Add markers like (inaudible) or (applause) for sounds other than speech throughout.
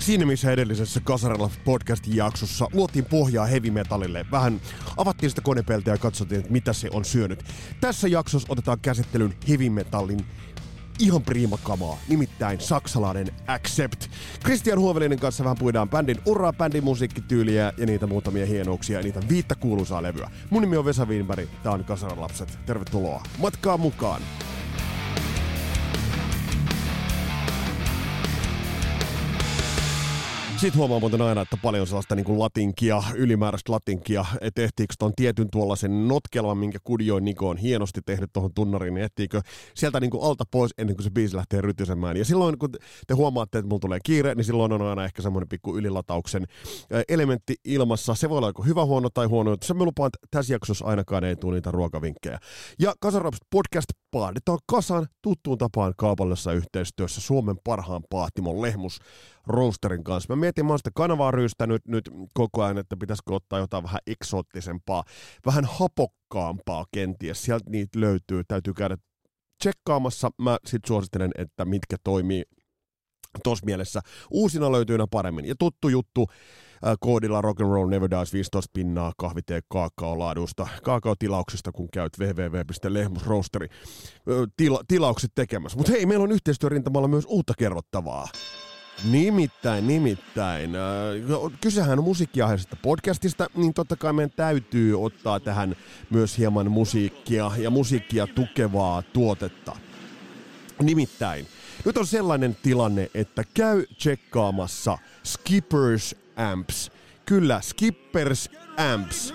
Siinä missä edellisessä Kasarella podcastin jaksossa luotiin pohjaa heavy metallille. Vähän avattiin sitä konepeltiä ja katsottiin, että mitä se on syönyt. Tässä jaksossa otetaan käsittelyyn heavy metallin ihan priimakamaa, nimittäin saksalainen Accept. Christian Huovelinen kanssa vähän puidaan bändin uraa, bändin musiikkityyliä ja niitä muutamia hienouksia ja niitä viittä kuuluisaa levyä. Mun nimi on Vesa Wienberg, tää on Kasaran lapset. Tervetuloa matkaa mukaan! Sitten huomaa muuten aina, että paljon sellaista niin kuin latinkia, ylimääräistä latinkia, että ehtiikö tuon tietyn tuollaisen notkelman, minkä Kudjoin Niko on hienosti tehnyt tuohon tunnariin, niin ehtiikö sieltä niin kuin alta pois ennen kuin se biisi lähtee rytysemään. Ja silloin kun te huomaatte, että mulla tulee kiire, niin silloin on aina ehkä semmoinen pikku ylilatauksen elementti ilmassa. Se voi olla joko hyvä, huono tai huono, se me lupaan, että tässä jaksossa ainakaan ei tule niitä ruokavinkkejä. Ja Kasaraps podcast paaditaan kasan tuttuun tapaan kaupallisessa yhteistyössä Suomen parhaan paahtimon Lehmus Roasterin kanssa. Mä mietin, mä oon sitä kanavaa ryystänyt nyt koko ajan, että pitäisikö ottaa jotain vähän eksoottisempaa, vähän hapokkaampaa kenties. Sieltä niitä löytyy, täytyy käydä tsekkaamassa. Mä sit suosittelen, että mitkä toimii tuossa mielessä. Uusina löytyy paremmin. Ja tuttu juttu, äh, koodilla Rock'n'Roll Never Dies 15 pinnaa kahvitee kaakaolaadusta, kaakaotilauksista, kun käyt www.lehmusroasteri tila, tilaukset tekemässä. Mutta hei, meillä on yhteistyörintamalla myös uutta kerrottavaa. Nimittäin, nimittäin. Kysehän on musiikkiaiheisesta podcastista, niin totta kai meidän täytyy ottaa tähän myös hieman musiikkia ja musiikkia tukevaa tuotetta. Nimittäin, nyt on sellainen tilanne, että käy tsekkaamassa Skippers Amps. Kyllä, Skippers Amps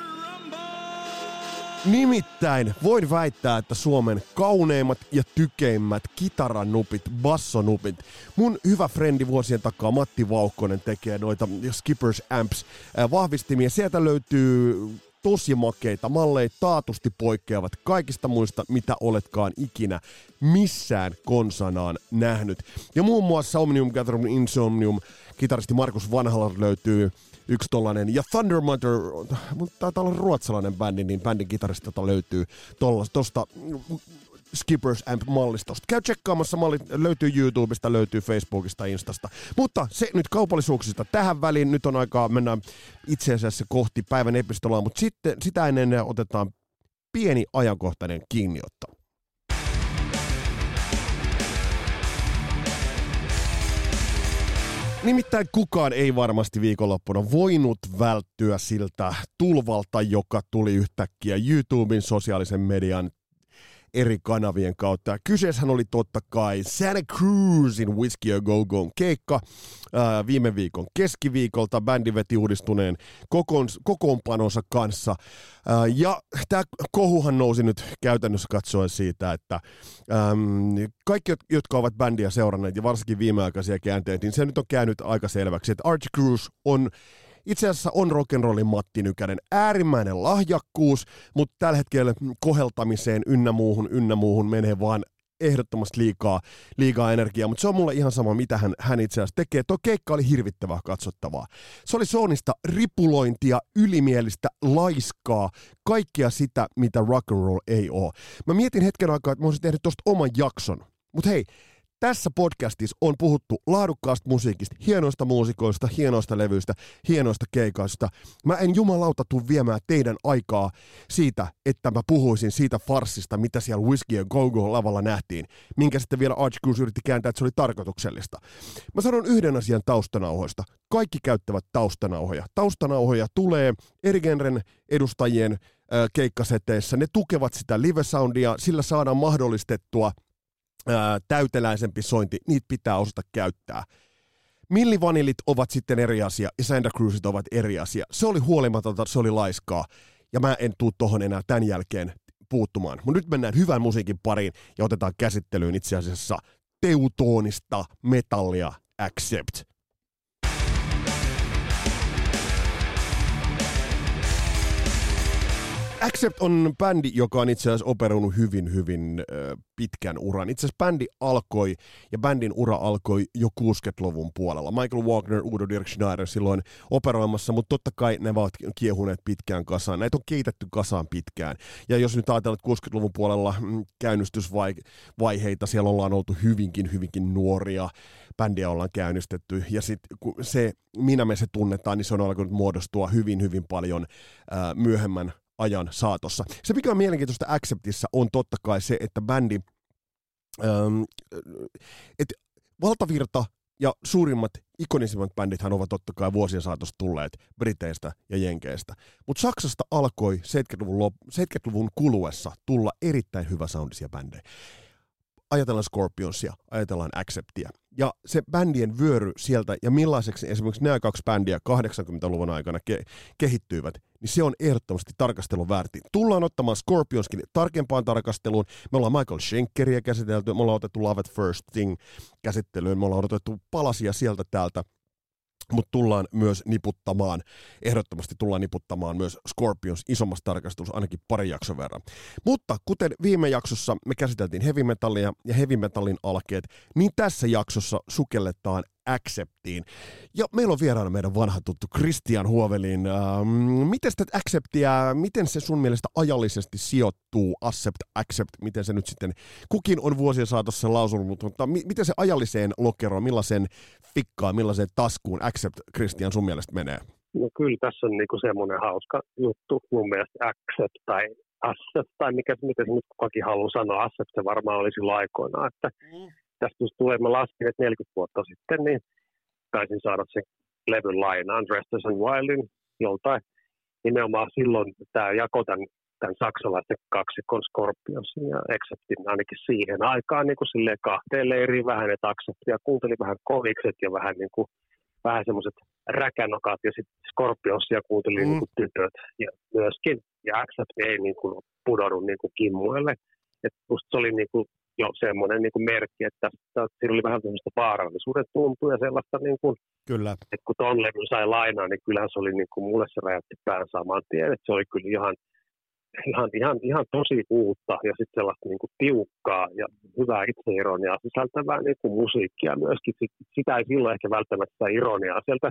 Nimittäin voin väittää, että Suomen kauneimmat ja tykeimmät kitaranupit, bassonupit. Mun hyvä frendi vuosien takaa Matti Vaukkonen tekee noita Skippers Amps vahvistimia. Sieltä löytyy tosi makeita malleja, taatusti poikkeavat kaikista muista, mitä oletkaan ikinä missään konsanaan nähnyt. Ja muun muassa Omnium Gathering Insomnium kitaristi Markus Vanhala löytyy yksi tollanen. Ja Thunder Mother, mutta taitaa olla ruotsalainen bändi, niin bändin kitaristilta löytyy tosta Skippers Amp-mallistosta. Käy tsekkaamassa, mallit löytyy YouTubesta, löytyy Facebookista, Instasta. Mutta se nyt kaupallisuuksista tähän väliin. Nyt on aikaa mennä itse asiassa kohti päivän epistolaa, mutta sitten, sitä ennen otetaan pieni ajankohtainen kiinniotto. Nimittäin kukaan ei varmasti viikonloppuna voinut välttyä siltä tulvalta, joka tuli yhtäkkiä YouTuben sosiaalisen median eri kanavien kautta. Ja kyseessähän oli totta kai Santa Cruzin Whiskey A Go Go keikka ää, viime viikon keskiviikolta. Bändi veti uudistuneen kokoon, kokoonpanonsa kanssa. Ää, ja tämä kohuhan nousi nyt käytännössä katsoen siitä, että äm, kaikki, jotka ovat bändiä seuranneet ja varsinkin viimeaikaisia käänteitä, niin se nyt on käynyt aika selväksi, että Archie Cruz on itse asiassa on rock'n'rollin Matti Nykänen. Äärimmäinen lahjakkuus, mutta tällä hetkellä koheltamiseen ynnä muuhun, ynnä muuhun menee vaan ehdottomasti liikaa, liikaa energiaa, mutta se on mulle ihan sama, mitä hän, hän itse asiassa tekee. Tuo keikka oli hirvittävää katsottavaa. Se oli Soonista ripulointia, ylimielistä, laiskaa, kaikkea sitä, mitä rock and roll ei ole. Mä mietin hetken aikaa, että mä olisin tehnyt tosta oman jakson. Mutta hei, tässä podcastissa on puhuttu laadukkaasta musiikista, hienoista muusikoista, hienoista levyistä, hienoista keikoista. Mä en jumalauta tuu viemään teidän aikaa siitä, että mä puhuisin siitä farsista, mitä siellä Whiskey Go-Go lavalla nähtiin, minkä sitten vielä Arch Cruz yritti kääntää, että se oli tarkoituksellista. Mä sanon yhden asian taustanauhoista. Kaikki käyttävät taustanauhoja. Taustanauhoja tulee eri genren edustajien keikkaseteissä. Ne tukevat sitä live-soundia, sillä saadaan mahdollistettua – ää, täyteläisempi sointi, niitä pitää osata käyttää. Millivanilit ovat sitten eri asia ja Santa Cruzit ovat eri asia. Se oli huolimatonta, se oli laiskaa ja mä en tuu tohon enää tämän jälkeen puuttumaan. Mutta nyt mennään hyvän musiikin pariin ja otetaan käsittelyyn itse asiassa teutonista metallia Accept. Accept on bändi, joka on itse asiassa operoinut hyvin, hyvin pitkän uran. Itse asiassa bändi alkoi, ja bändin ura alkoi jo 60-luvun puolella. Michael Wagner, Udo Dirk Schneider silloin operoimassa, mutta totta kai ne ovat kiehuneet pitkään kasaan. Näitä on keitetty kasaan pitkään. Ja jos nyt ajatellaan, että 60-luvun puolella mm, käynnistysvaiheita, siellä ollaan oltu hyvinkin, hyvinkin nuoria. Bändiä ollaan käynnistetty. Ja sitten se, minä me se tunnetaan, niin se on alkanut muodostua hyvin, hyvin paljon myöhemmän ajan saatossa. Se, mikä on mielenkiintoista Acceptissa, on totta kai se, että bändi, ähm, että valtavirta ja suurimmat, ikonisimmat bändithän ovat totta kai vuosien saatossa tulleet Briteistä ja Jenkeistä. Mutta Saksasta alkoi 70-luvun, lop, 70-luvun kuluessa tulla erittäin hyvä soundisia bändejä ajatellaan Scorpionsia, ajatellaan Acceptia. Ja se bändien vyöry sieltä ja millaiseksi esimerkiksi nämä kaksi bändiä 80-luvun aikana ke- kehittyivät, niin se on ehdottomasti tarkastelun väärti. Tullaan ottamaan Scorpionskin tarkempaan tarkasteluun. Me ollaan Michael Schenkeria käsitelty, me ollaan otettu Love at First Thing käsittelyyn, me ollaan otettu palasia sieltä täältä mutta tullaan myös niputtamaan, ehdottomasti tullaan niputtamaan myös Scorpions isommassa tarkastelussa ainakin pari jakson verran. Mutta kuten viime jaksossa me käsiteltiin heavy metallia ja heavy metallin alkeet, niin tässä jaksossa sukelletaan Acceptiin. Ja meillä on vieraana meidän vanha tuttu Christian Huovelin. Ähm, miten sitä Acceptia, miten se sun mielestä ajallisesti sijoittuu, Accept, Accept, miten se nyt sitten, kukin on vuosien saatossa lausunut, mutta mi- miten se ajalliseen lokeroon, millaisen fikkaan, millaiseen taskuun Accept, Christian, sun mielestä menee? No kyllä tässä on niinku semmoinen hauska juttu mun mielestä Accept tai Asset tai mikä, mitä se nyt kukakin haluaa sanoa, Asset se varmaan oli silloin aikoina, että mm tästä just tulee, mä laskin, että 40 vuotta sitten, niin taisin saada sen levyn lainaan, Dressers and Wildin, joltain. Nimenomaan silloin tämä jako tämän, tämän saksalaisen kaksikon Scorpionsin ja Acceptin ainakin siihen aikaan niin kuin silleen kahteen leiriin vähän, että Acceptia kuuntelin vähän kovikset ja vähän niin kuin vähän semmoiset räkänokat ja sitten Scorpionsia kuuntelin mm. niin kuin tytöt ja myöskin. Ja Accept ei niin kuin pudonnut niin kuin kimmuille. että se oli niin kuin jo semmoinen niin kuin merkki, että, että siinä oli vähän semmoista vaarallisuuden tuntua ja sellaista, niin kuin, kyllä. että kun ton levyn sai lainaa, niin kyllähän se oli niin kuin, mulle se räjätti pään saman tien, että se oli kyllä ihan, ihan, ihan, ihan tosi uutta ja sitten sellaista niin kuin tiukkaa ja hyvää itseironiaa sisältävää niin kuin musiikkia myöskin. Sitä ei silloin ehkä välttämättä sitä ironiaa sieltä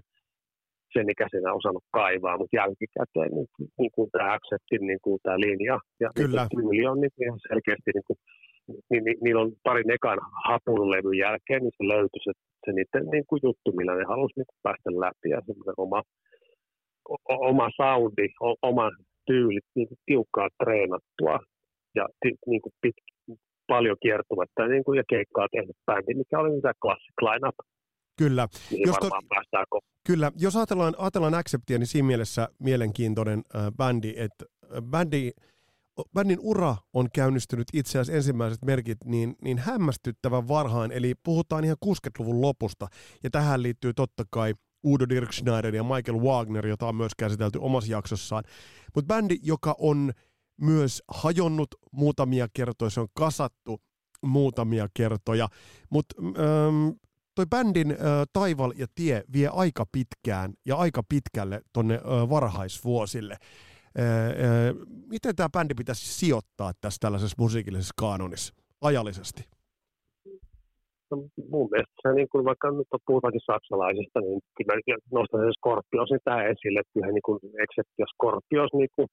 sen ikäisenä osannut kaivaa, mutta jälkikäteen niin, niin kuin tämä acceptin niin kuin tämä linja ja Kyllä. tyyli on niin ihan selkeästi niin kuin niin, niin, niillä on parin ekan hapunlevyn jälkeen, niin se löytyi se, se niiden niin kuin juttu, millä ne halusi niin kuin päästä läpi ja semmoinen oma, o, oma soundi, o, oma tyyli, niin kuin tiukkaa treenattua ja niin kuin pit, paljon kiertumatta niin kuin, ja keikkaa tehnyt bändi, mikä oli mitä classic lineup. Kyllä. Jos, to, kyllä. Jos ajatellaan, ajatellaan Acceptia, niin siinä mielessä mielenkiintoinen äh, bändi, että äh, bändi bändin ura on käynnistynyt itse asiassa ensimmäiset merkit niin, niin hämmästyttävän varhain, eli puhutaan ihan 60-luvun lopusta, ja tähän liittyy totta kai Udo Dirk Schneider ja Michael Wagner, jota on myös käsitelty omassa jaksossaan. Mutta bändi, joka on myös hajonnut muutamia kertoja, se on kasattu muutamia kertoja, mutta ähm, toi bändin äh, Taival ja Tie vie aika pitkään ja aika pitkälle tonne äh, varhaisvuosille miten tämä bändi pitäisi sijoittaa tässä tällaisessa musiikillisessa kanonissa ajallisesti? No, mun mielestä se, niin kuin vaikka nyt puhutaankin saksalaisista, niin kyllä nostan sen Scorpiosin tähän esille, että kyllä niin kuin ja Scorpios, niin kuin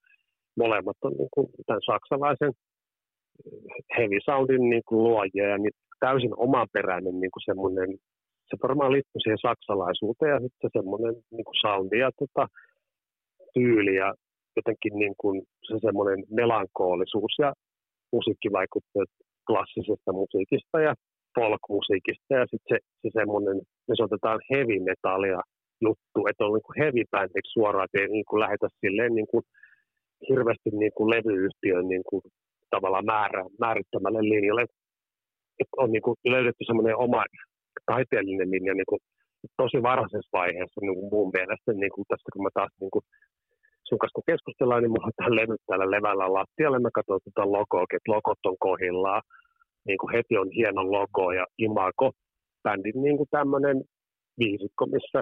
molemmat on niin kuin tämän saksalaisen heavy soundin niin kuin luojia ja niin täysin omaperäinen niin kuin semmoinen, se varmaan liittyy siihen saksalaisuuteen ja sitten semmoinen niin kuin soundi ja tota, tyyli ja jotenkin niin kuin se semmoinen melankoolisuus ja musiikkivaikutteet klassisesta musiikista ja folk-musiikista ja sitten se, se semmoinen, me soitetaan heavy metallia juttu, että on niin kuin heavy bändiksi suoraan, että ei niin kuin lähetä silleen niin kuin hirveästi niin kuin levyyhtiön niin kuin tavallaan määrä, määrittämälle linjalle. Että on niin kuin löydetty semmoinen oma taiteellinen linja niin kuin tosi varhaisessa vaiheessa niin kuin mun mielestä, niin kuin tästä kun mä taas niin kuin sun kanssa kun keskustellaan, niin mulla on tämä levy täällä levällä lattialle. Mä katson tätä logoa, että logot on kohillaan. Niin kuin heti on hieno logo ja imago. Bändin niin kuin tämmöinen viisikko, missä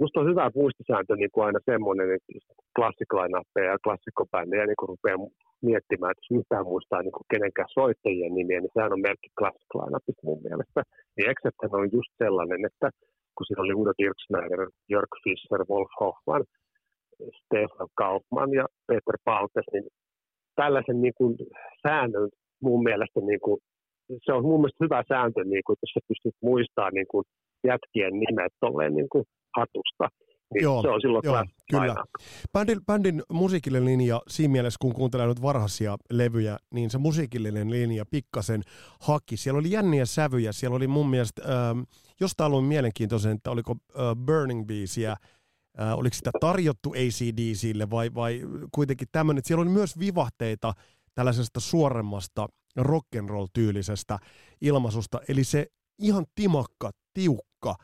Musta on hyvä muistisääntö niin kuin aina semmoinen, että klassiklainappeja ja klassikkobändejä niin rupeaa miettimään, että jos mitään muistaa niin kuin kenenkään soittajien nimiä, niin sehän on merkki klassiklainapista mun mielestä. Niin Exception on just sellainen, että kun siinä oli Udo Dirksneider, Jörg Fischer, Wolf Hoffman, Stefan Kaufman ja Peter Pautes, niin tällaisen niin kuin säännön mun mielestä niin kuin, se on mun mielestä hyvä sääntö, niin kuin, että jos sä pystyt muistamaan niin kuin jätkien nimet tolleen niin kuin hatusta, niin joo, se on silloin joo, kyllä. Bändin, bändin musiikillinen linja, siinä mielessä kun kuuntelee nyt varhaisia levyjä, niin se musiikillinen linja pikkasen haki. Siellä oli jänniä sävyjä, siellä oli mun mielestä, ähm, jostain ollut mielenkiintoisen, että oliko äh, Burning Beesia, äh, oliko sitä tarjottu ACDCille vai, vai kuitenkin tämmöinen, että siellä oli myös vivahteita tällaisesta suoremmasta rock'n'roll-tyylisestä ilmaisusta, eli se ihan timakka, tiukka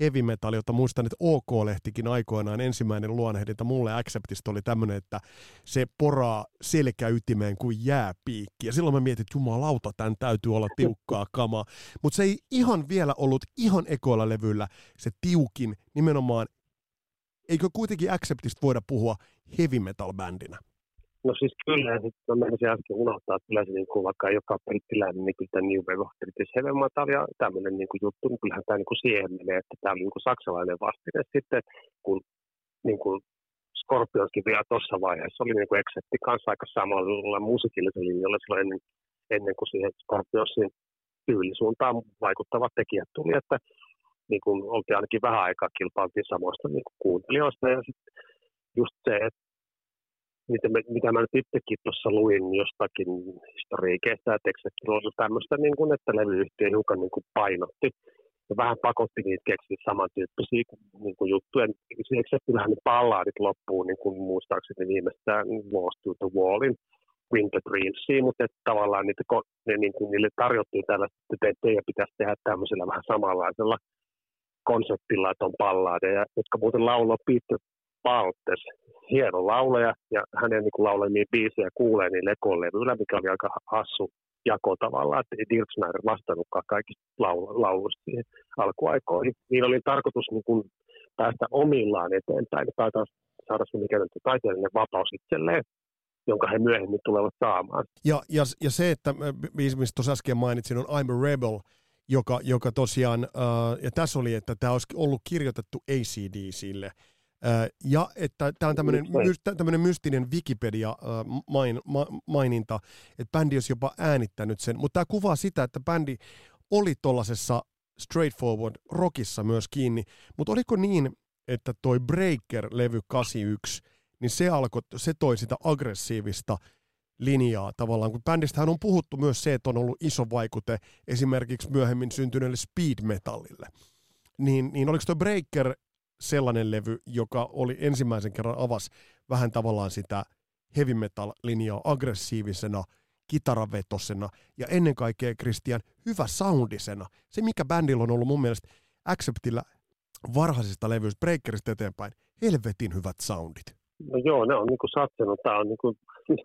heavy metal, jota muistan, että OK-lehtikin aikoinaan ensimmäinen luonnehdinta mulle Acceptista oli tämmöinen, että se poraa selkäytimeen kuin jääpiikki. Ja silloin mä mietin, että jumalauta, tämän täytyy olla tiukkaa kamaa. Mutta se ei ihan vielä ollut ihan ekoilla levyllä se tiukin nimenomaan. Eikö kuitenkin Acceptista voida puhua heavy metal-bändinä? No siis kyllä, ja sitten mä menisin äsken unohtaa, että kyllä se niin kuin, vaikka joka brittiläinen, niin kyllä tämä New Wave of British Heavy Metal ja tämmöinen niin kuin juttu, niin kyllähän tämä niin kuin siihen menee, että tämä oli niin kuin saksalainen vastine sitten, kun niin kuin Scorpionskin vielä tuossa vaiheessa oli niin kuin Exetti kanssa aika samalla musiikillisella linjalla silloin ennen, ennen kuin siihen Scorpionsin tyylisuuntaan vaikuttavat tekijät tuli, että niin kuin oltiin ainakin vähän aikaa kilpailtiin samoista niin kuin kuuntelijoista ja sitten just se, että mitä, me, mitä mä nyt itsekin tuossa luin jostakin historiikeista ja tekstistä, oli tämmöistä, niin kuin, että levyyhtiö hiukan niin kuin painotti ja vähän pakotti niitä keksiä samantyyppisiä niin kuin juttuja. Siksi kyllähän ne pallaadit loppuu, niin kuin muistaakseni viimeistään Lost to the Wallin Winter Dreamsiin, mutta että tavallaan niitä, ne, niin kuin, niille tarjottiin tällaista, että teidän pitäisi tehdä tämmöisellä vähän samanlaisella konseptilla, että on palladeja, jotka muuten laulaa Peter Paltes, hieno laulaja, ja hänen niin laulamia biisejä kuulee niin levyllä, mikä oli aika hassu jako tavallaan, että ei Dirk Snyder vastannutkaan kaikista laulu- lauluista siihen alkuaikoihin. Niin oli tarkoitus niin kuin päästä omillaan eteenpäin, tai saada sun ikään kuin taiteellinen vapaus itselleen, jonka he myöhemmin tulevat saamaan. Ja, ja, ja se, että biisi, mistä tuossa äsken mainitsin, on I'm a Rebel, joka, joka tosiaan, äh, ja tässä oli, että tämä olisi ollut kirjoitettu ACDCille, ja että tämä on tämmöinen, tämmöinen mystinen Wikipedia-maininta, että bändi olisi jopa äänittänyt sen, mutta tämä kuvaa sitä, että bändi oli tuollaisessa straightforward rockissa myös kiinni, mutta oliko niin, että toi Breaker-levy 81, niin se, alkoi, se toi sitä aggressiivista linjaa tavallaan, kun bändistähän on puhuttu myös se, että on ollut iso vaikute esimerkiksi myöhemmin syntyneelle speed metallille. Niin, niin oliko tuo Breaker sellainen levy, joka oli ensimmäisen kerran avas vähän tavallaan sitä heavy metal-linjaa aggressiivisena, kitaravetosena ja ennen kaikkea Christian hyvä soundisena. Se, mikä bändillä on ollut mun mielestä Acceptillä varhaisista levyistä, Breakerista eteenpäin, helvetin hyvät soundit. No joo, ne on niin kuin sattunut. Tämä on, niin kuin,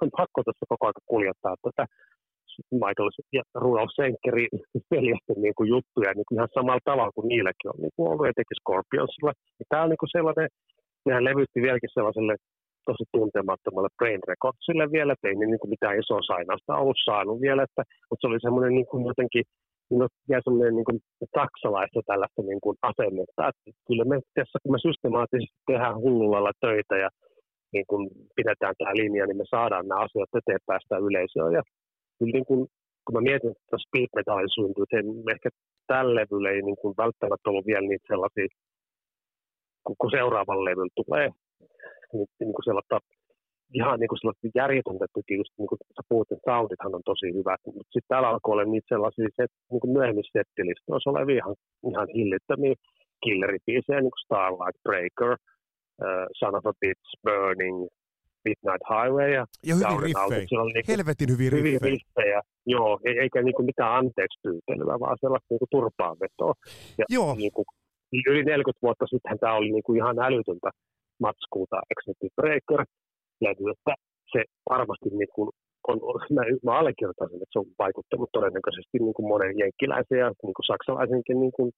on pakko tässä koko ajan kuljettaa tätä Michael ja Rudolf Senkeri veljesten niin kuin juttuja niin ihan samalla tavalla kuin niilläkin on niin kuin ollut etenkin Scorpionsilla. Ja tämä on niin kuin sellainen, nehän levytti vieläkin sellaiselle tosi tuntemattomalle Brain Recordsille vielä, että ei niin kuin mitään isoa sainausta ollut saanut vielä, että, mutta se oli semmoinen niin kuin jotenkin no, jäi semmoinen niin kuin saksalaista tällaista niin kuin asennetta, että kyllä me tässä, kun me systemaattisesti tehdään hullulla töitä ja niin kun pidetään tämä linja, niin me saadaan nämä asiat eteen päästä yleisöön. Ja niin kuin, kun mä mietin, että speed metal syntyi, sen ehkä tällä levyllä ei niin kuin välttämättä ollut vielä niitä sellaisia, kun, kun seuraavan levyllä tulee, niin, niin kuin sellaista ihan niin kuin sellaista järjetöntä tuki, just niin kuin sä puhut, että soundithan on tosi hyvät, mutta sitten täällä alkoi olla niitä sellaisia set, niin kuin myöhemmin settilistoissa olevia ihan, ihan hillittömiä killeripiisejä, niin kuin Starlight Breaker, uh, Son of a Bitch, Burning, Midnight Highway. Ja, ja hyvin riffejä. Niinku Helvetin hyvin riffejä. Hyvin riffejä. Joo, e- eikä niinku mitään anteeksi pyytelyä, vaan sellaista niinku turpaanvetoa. Ja Joo. Niinku, yli 40 vuotta sitten tämä oli niinku ihan älytöntä matskuuta Exit Breaker levy, että se varmasti niinku on, mä, mä allekirjoitan sen, että se on vaikuttanut todennäköisesti niin kuin monen jenkkiläisen ja niin kuin saksalaisenkin niin kuin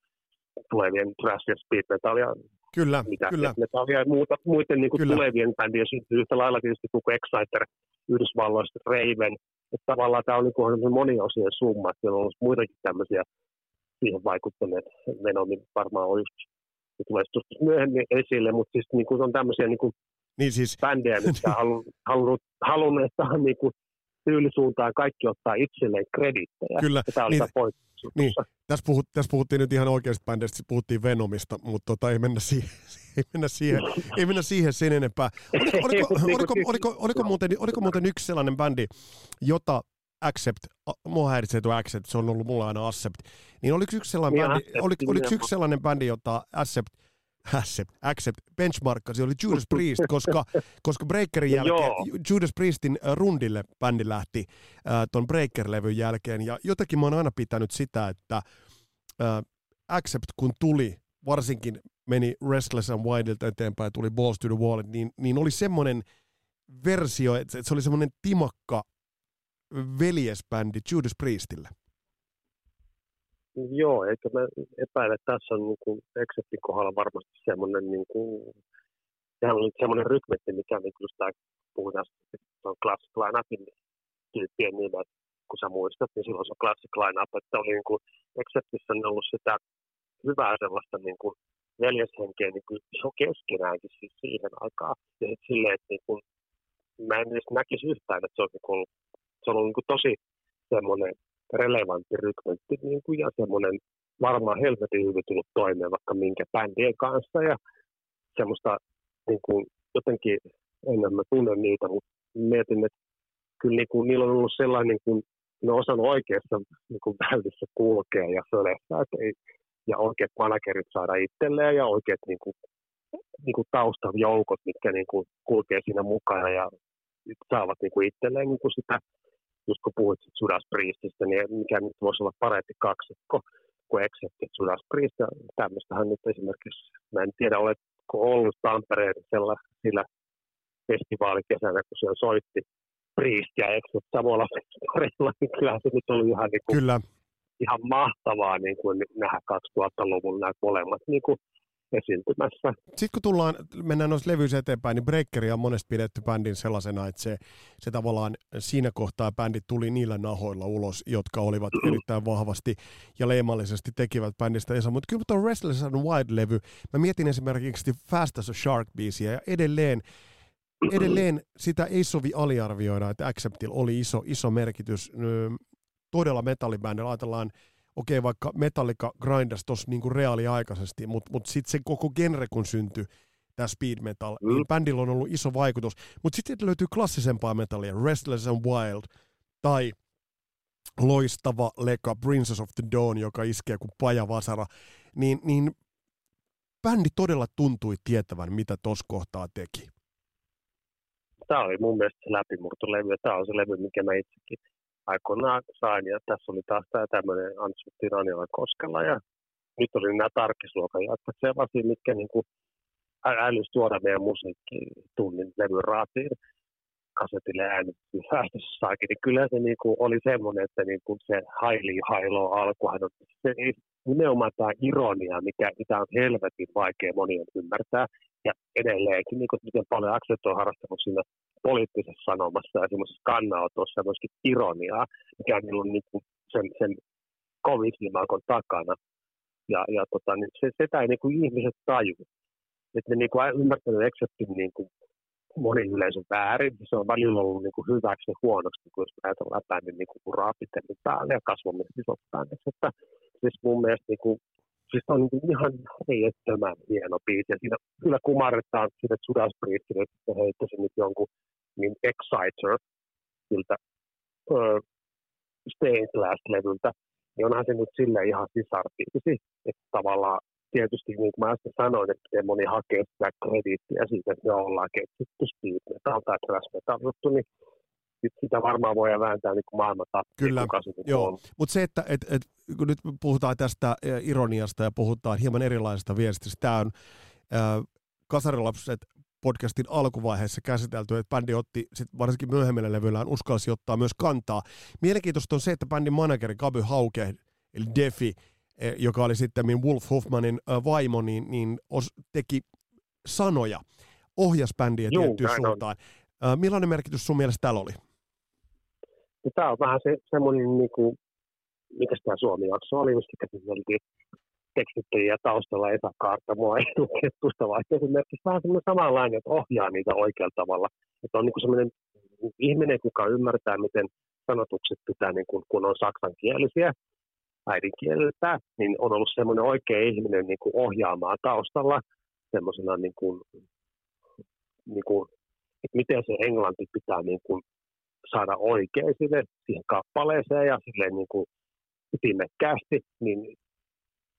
tulevien thrash ja speed metalia, Kyllä, mitä kyllä. metallia ja muuta, muiden niin kuin Kyllä. tulevien bändien syntyy yhtä lailla tietysti kuin Exciter Yhdysvalloista, Raven, että tavallaan tämä on niin kuin moniosien summa, että siellä on ollut muitakin tämmöisiä siihen vaikuttaneet Venomin varmaan on just se tulee sitten joskus myöhemmin esille, mutta siis niin kuin on tämmöisiä niin kuin Niin siis, bändejä, mitkä (laughs) halunnut, halunnut, halunneet niin kuin tyylisuuntaan kaikki ottaa itselleen kredittejä. Kyllä, Ja tämä oli niin- pointti. niin, tässä, puhut, tässä puhuttiin nyt ihan oikeasta bändistä, puhuttiin Venomista, mutta tota, ei mennä siihen, (laughs) ei mennä siihen, ei mennä siihen sen enempää. Oliko, (laughs) oliko, Niin oliko, kuin- oliko, oliko, muuten, oliko muuten yksi sellainen bändi, jota Accept, mua häiritsee tuo Accept, se on ollut mulla aina Accept, niin oliko yksi sellainen Niin, bändi, oliko, oliko yksi sellainen bändi, jota Accept, Accept, Accept benchmarkkasi, oli Judas Priest, koska, koska Breakerin jälkeen, joo. Judas Priestin äh, rundille bändi lähti äh, ton Breaker-levyn jälkeen, ja jotenkin mä oon aina pitänyt sitä, että äh, Accept kun tuli, varsinkin meni Restless and Wildilta eteenpäin tuli Balls to the Wall, niin, niin oli semmoinen versio, että että se oli semmoinen timakka veljesbändi Judas Priestille. Joo, eikä mä epäile, että tässä on niin Exceptin kohdalla varmasti semmoinen, niin kuin, oli semmoinen rykmetti, mikä niin kuin tämä puhutaan, että on classic line-upin tyyppien nimet, kun sä muistat, niin silloin se on classic line-up, että oli niin kuin, Exceptissä on ollut sitä hyvää sellaista niin kuin veljeshenkeä niin kuin iso keskenäänkin siis siihen aikaan. Ja sitten silleen, että niin kuin, mä en edes näkisi yhtään, että se on, niin kuin, se on ollut niin kuin tosi semmoinen relevantti rykmentti niin kuin, ja semmoinen varmaan helvetin hyvin tullut toimeen vaikka minkä bändien kanssa ja semmoista niin kuin, jotenkin ennen mä tunnen niitä, mutta mietin, että kyllä niin kuin, niillä on ollut sellainen, niin kuin, ne on osannut oikeassa niin kuin väylissä kulkea ja sölestää, että ei, ja oikeat managerit saada itselleen ja oikeat niin kuin, niin kuin taustajoukot, mitkä niin kuin, kulkee siinä mukana ja saavat niin kuin, itselleen niin kuin sitä just kun puhuit Judas Priestistä, niin mikä nyt voisi olla parempi kaksikko kuin Accepted Judas Priest. Ja tämmöistähän nyt esimerkiksi, mä en tiedä, oletko ollut Tampereen sillä, sillä festivaalikesänä, kun siellä soitti Priest ja Accept samalla festivalilla, niin kyllähän se nyt oli ihan, niin kuin, Kyllä, ihan mahtavaa niin kuin nähdä 2000-luvun nämä molemmat niin kuin esiintymässä. sitten kun tullaan, mennään noissa levyissä eteenpäin, niin Breakeria on monesti pidetty bändin sellaisena, että se, se tavallaan siinä kohtaa bändi tuli niillä nahoilla ulos, jotka olivat (clears throat) erittäin vahvasti ja leimallisesti tekivät bändistä Esa. Mutta kyllä tuon Restless and Wild-levy, mä mietin esimerkiksi Fast as a Shark-biisiä ja edelleen (clears throat) edelleen sitä ei sovi aliarvioida, että Acceptilla oli iso, iso merkitys ö, todella metallibändillä. Ajatellaan, okei, okay, vaikka Metallica grindas tuossa niinku reaaliaikaisesti, mutta mut sitten se koko genre, kun syntyi, tämä speed metal, mm. Mm. niin bändillä on ollut iso vaikutus. Mutta sitten löytyy klassisempaa metallia, Restless and Wild, tai loistava leka Princess of the Dawn, joka iskee kuin pajavasara, niin, niin bändi todella tuntui tietävän, mitä tuossa kohtaa teki. tämä oli mun mielestä se läpimurtolevy, ja tämä on se levy, mikä mä itsekin aikoinaan sain, ja tässä oli taas tämä tämmöinen Antsutti Ranjalan koskella, ja nyt oli nämä tarkkisluokan jatkat sellaisia, mitkä niin kuin älys tuoda meidän musiikkitunnin levyn raatiin kasetille äänityssäästössäkin, niin kyllä se niin kuin oli semmoinen, että niin kuin se haili hailo alkuhan on se nimenomaan tämä ironia, mikä, mitä on helvetin vaikea monien ymmärtää, ja edelleenkin, niin kuin, miten paljon Akset on harrastanut siinä poliittisessa sanomassa ja semmoisessa kannanotossa myöskin ironiaa, mikä on niin, niin kuin sen, sen kovisilmakon takana. Ja, ja tota, niin se, sitä ei niin kuin ihmiset taju. Että ne niin kuin ymmärtänyt Acceptin niin kuin moni yleisön väärin. Se on välillä ollut niin kuin hyväksi ja huonoksi, kun jos ajatellaan bändin niin kuin uraa pitemmin päälle ja kasvamista isoksi bändiksi. Että siis mun mielestä niin kuin, siis on niin ihan heijettömän hieno biisi. Ja siinä kyllä kumarretaan sitä Judas Priestille, että heittäisi nyt jonkun niin Exciter siltä uh, Stained Glass-levyltä, niin onhan se nyt sille ihan sisarbiisi, että tavallaan tietysti niin kuin mä äsken sanoin, että miten moni hakee sitä krediittiä siitä, että me ollaan keksitty speed metal tai thrash metal juttu, niin sit sitä varmaan voidaan vääntää niin kuin maailman tappiin, Kyllä, joo. Mutta se, että et, et, kun nyt puhutaan tästä eh, ironiasta ja puhutaan hieman erilaisesta viestistä, tämä on äh, Kasarilapset podcastin alkuvaiheessa käsitelty, että bändi otti sit varsinkin myöhemmillä levyillään uskalsi ottaa myös kantaa. Mielenkiintoista on se, että bändin manageri Gaby Hauke, eli Defi, e, joka oli sitten Wolf Hoffmanin vaimo, niin, niin os, teki sanoja, ohjas bändiä tiettyyn suuntaan. On. Millainen merkitys sun mielestä tällä oli? No, tämä on vähän se, semmoinen, niin kuin, mikä tämä Suomi-jakso oli, mistä käsiteltiin tekstittäjiä taustalla Esa Kaartamoa etukettusta, vaikka esimerkiksi vähän semmoinen samanlainen, että ohjaa niitä oikealla tavalla. Että on niin semmoinen ihminen, joka ymmärtää, miten sanotukset pitää, niin kuin, kun on saksankielisiä äidinkieleltä, niin on ollut semmoinen oikea ihminen niin kuin ohjaamaan taustalla semmoisena, niin kuin, niin kuin, että miten se englanti pitää niin kuin, saada oikein sille, siihen kappaleeseen ja silleen niin kuin, ytimekkäästi, niin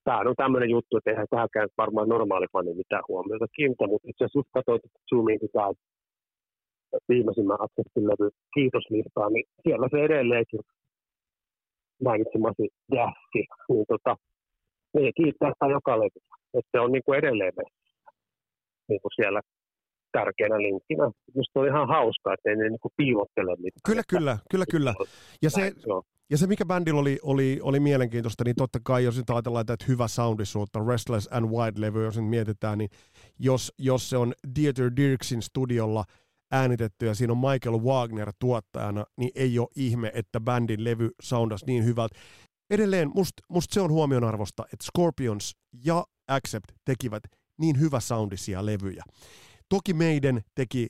tämä on tämmöinen juttu, että eihän tähänkään varmaan normaali fani mitään huomiota kiinnitä, mutta itse asiassa just katsoin Zoomiin tätä viimeisimmän Accessin levy kiitoslistaa, niin siellä se edelleenkin mainitsemasi jässi, niin tota, niin kiittää sitä joka levy, että se on niin kuin edelleen niin kuin siellä tärkeänä linkkinä. Minusta on ihan hauskaa, että ei ne niin piilottele mitään. Kyllä, kyllä, kyllä, kyllä. Ja se, ja se, mikä bändillä oli, oli, oli mielenkiintoista, niin totta kai, jos nyt ajatellaan, että hyvä soundisuutta, Restless and Wide-levy, jos nyt mietitään, niin jos, jos se on Dieter Dirksin studiolla äänitetty ja siinä on Michael Wagner tuottajana, niin ei ole ihme, että bändin levy soundas niin hyvältä. Edelleen musta must se on huomionarvosta, että Scorpions ja Accept tekivät niin hyvä soundisia levyjä. Toki meidän teki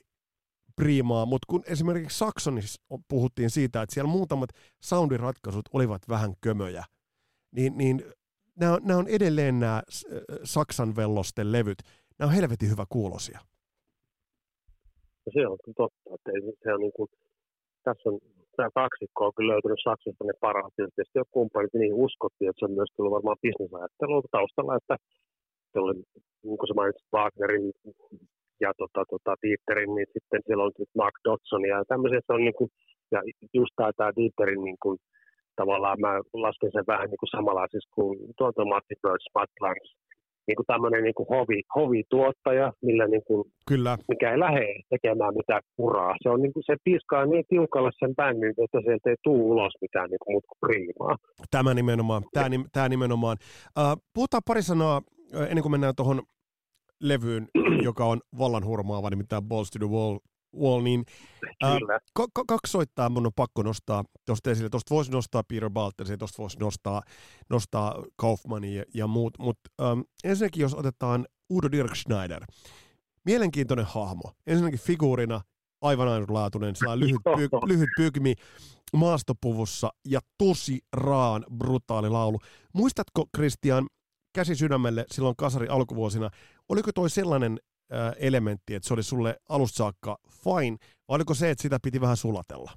priimaa, mutta kun esimerkiksi Saksonissa puhuttiin siitä, että siellä muutamat soundiratkaisut olivat vähän kömöjä, niin, niin nämä, nämä on edelleen nämä Saksan vellosten levyt. Nämä on helvetin hyvä kuulosia. Se on totta, että se on niin kuin, tässä on tämä kaksikko on kyllä löytynyt Saksasta ne parhaat. Tietysti jo kumppanit niin uskottiin, että se on myös tullut varmaan bisnesajattelua taustalla, että oli, niin kuin sä mainitsit, Wagnerin ja tota, tota, Dieterin, niin sitten siellä on Mark Dodson ja tämmöisiä, se on niin kuin, ja just tämä, tämä Dieterin niin kuin, tavallaan mä lasken sen vähän niin kuin samanlaisiksi kuin tuolta Matti Birds, Matt Langs, niin kuin tämmöinen niin kuin hovi, hovituottaja, millä niin kuin, Kyllä. mikä ei lähde tekemään mitään kuraa. Se, on niin kuin, se piskaa niin tiukalle sen bändin, että sieltä ei tule ulos mitään niin kuin, muuta priimaa. Tämä nimenomaan. Tämä, tämä nimenomaan. Uh, puhutaan pari sanaa, ennen kuin mennään tuohon levyyn, (clears throat) joka on vallan hurmaava, nimittäin Balls to the Wall, wall niin ää, k- k- kaksi soittaa mun on pakko nostaa tuosta esille. Tuosta voisi nostaa Peter Baltersin, tuosta voisi nostaa, nostaa Kaufmanin ja, ja muut, mutta ensinnäkin jos otetaan Udo Dirk Schneider, mielenkiintoinen hahmo. Ensinnäkin figuurina aivan ainutlaatuinen, lyhyt, pyy- lyhyt pykmi maastopuvussa ja tosi raan brutaali laulu. Muistatko, Christian, käsi sydämelle silloin kasari alkuvuosina, oliko toi sellainen elementti, että se oli sulle alusta saakka fine, vai oliko se, että sitä piti vähän sulatella?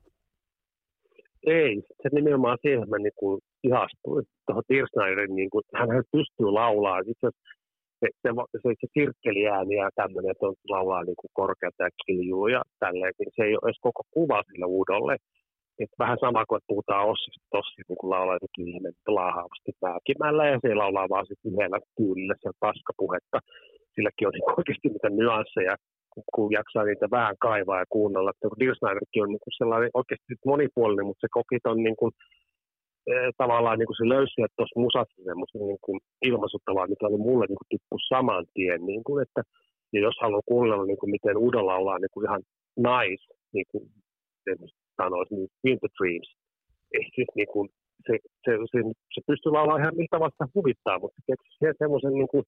Ei, se nimenomaan siihen mä niin ihastuin. Tuohon Tirsnairin, niin kuin, hän pystyy laulaa. Itse se, se, se, se sirkkeliääni ja tämmöinen, että on laulaa niin kuin korkeata ja kiljuu ja tälleen, niin se ei ole edes koko kuva sille uudolle. Et vähän sama kuin, että puhutaan Ossista tossi, niin kuin laulaa jotenkin ihme laahaavasti määkimällä ja se laulaa vaan sitten yhdellä tyylillä sen paskapuhetta. Silläkin on niin oikeasti niitä nyansseja, kun, jaksaa niitä vähän kaivaa ja kuunnella. Että kun Dilsnaiderkin on niin sellainen oikeasti monipuolinen, mutta se koki on niin kuin, eh, tavallaan niin kuin se löysi sieltä tuossa musassa semmoista niin kuin ilmaisuttavaa, mikä oli mulle niin tippu saman tien. Niin kuin, että, ja jos haluaa kuunnella, niin kuin miten Udo laulaa niin kuin ihan nice, niin kuin sanoisi, niin Winter Dreams. Ei siis niin kuin, se, se, se, se pystyy laulamaan ihan miltä vasta huvittaa, mutta se keksi semmoisen niin kuin,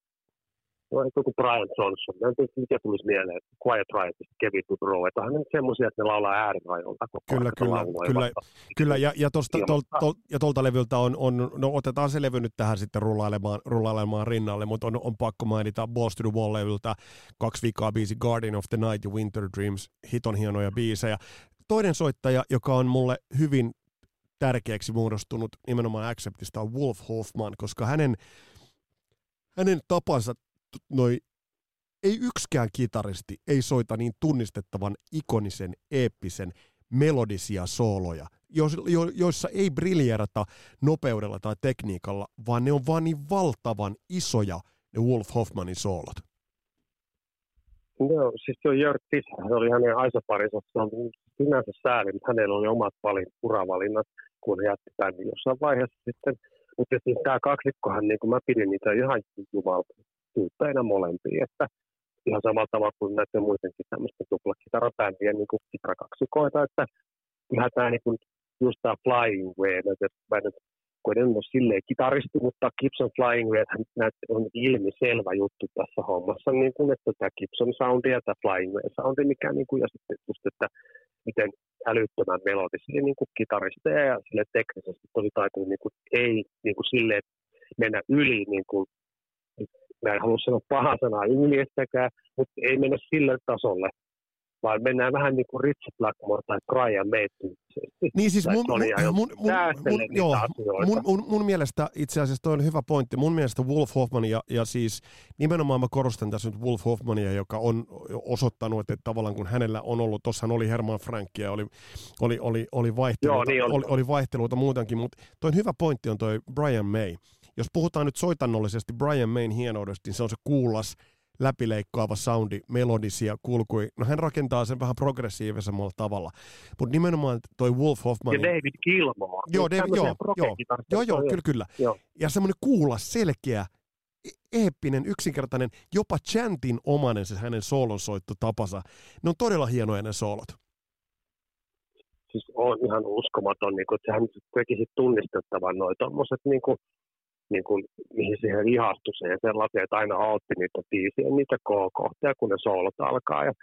joku Brian Johnson, mä en tiedä mikä tulisi mieleen, Quiet Riot, Kevin Tudrow, että onhan nyt semmoisia, että ne laulaa äärirajoilta koko Kyllä, kyllä, kyllä, kyllä, ja, ja, tosta, tol, tol, ja tolta levyltä on, on, no otetaan se levy nyt tähän sitten rullailemaan, rullailemaan rinnalle, mutta on, on pakko mainita Balls to the Wall-levyltä kaksi viikkoa biisi Guardian of the Night ja Winter Dreams, hiton hienoja biisejä. Toinen soittaja, joka on mulle hyvin tärkeäksi muodostunut nimenomaan Acceptista on Wolf Hoffman, koska hänen, hänen tapansa noi, ei yksikään kitaristi ei soita niin tunnistettavan ikonisen, eeppisen, melodisia sooloja, jo, jo, joissa ei briljerata nopeudella tai tekniikalla, vaan ne on vaan niin valtavan isoja ne Wolf Hoffmanin soolot. Joo, siis se on Jörg se oli hänen aisaparinsa, se on sinänsä sääli, mutta hänellä oli omat valin, uravalinnat, kun hän jätti bändin jossain vaiheessa sitten Mutta siis tämä kaksikkohan, niin kuin mä pidin niitä ihan jumaltyyppeinä molempia, että ihan samalla tavalla kuin näiden muidenkin tämmöisten tuplakitarabändien niin kuin kitaraksikoita, että ihan tämä niin kuin, just tämä Flying Way, mä nyt kun en ole silleen kitaristi, mutta Gibson Flying Way on ilmiselvä juttu tässä hommassa, niin kuin, että tämä Gibson soundi ja tämä Flying Way soundi, mikä niin kuin, ja sitten just, että miten älyttömän melodisia niin kuin kitaristeja ja sille teknisesti tosi taitoja niin kuin, ei niin kuin, silleen mennä yli, niin kuin, mä en halua sanoa paha sanaa yli, mutta ei mennä sille tasolle, vaan mennään vähän niin kuin Richard Blackmore tai Brian May Niin siis mun, mun, mun, mun, mun, joo, mun, mun, mun mielestä itse asiassa toi on hyvä pointti. Mun mielestä Wolf Hoffman ja, ja siis nimenomaan mä korostan tässä nyt Wolf Hoffmania, joka on osoittanut, että, että tavallaan kun hänellä on ollut, tossahan oli Herman Frankia, oli, oli, oli, oli, vaihteluita, joo, niin oli, oli vaihteluita muutenkin, mutta toi hyvä pointti on toi Brian May. Jos puhutaan nyt soitannollisesti Brian Mayn hienoudesta, niin se on se kuulas, läpileikkaava soundi, melodisia kulkui. No hän rakentaa sen vähän progressiivisemmalla tavalla. Mutta nimenomaan toi Wolf Hoffman... Ja David Gilmour. Joo, David, joo, joo, joo, joo, kyllä, kyllä. Joo. Ja semmoinen kuulas, selkeä, e- eeppinen, yksinkertainen, jopa chantin omanen se hänen soolonsoittotapansa. Ne on todella hienoja ne soolot. Siis on ihan uskomaton, niin kuin, että hän teki tunnistettavan noin tuommoiset niin kuin, niin kuin, mihin siihen ihastui se sellaisia, että aina autti niitä biisiä, niitä K-kohtia, kun ne soolot alkaa. Ja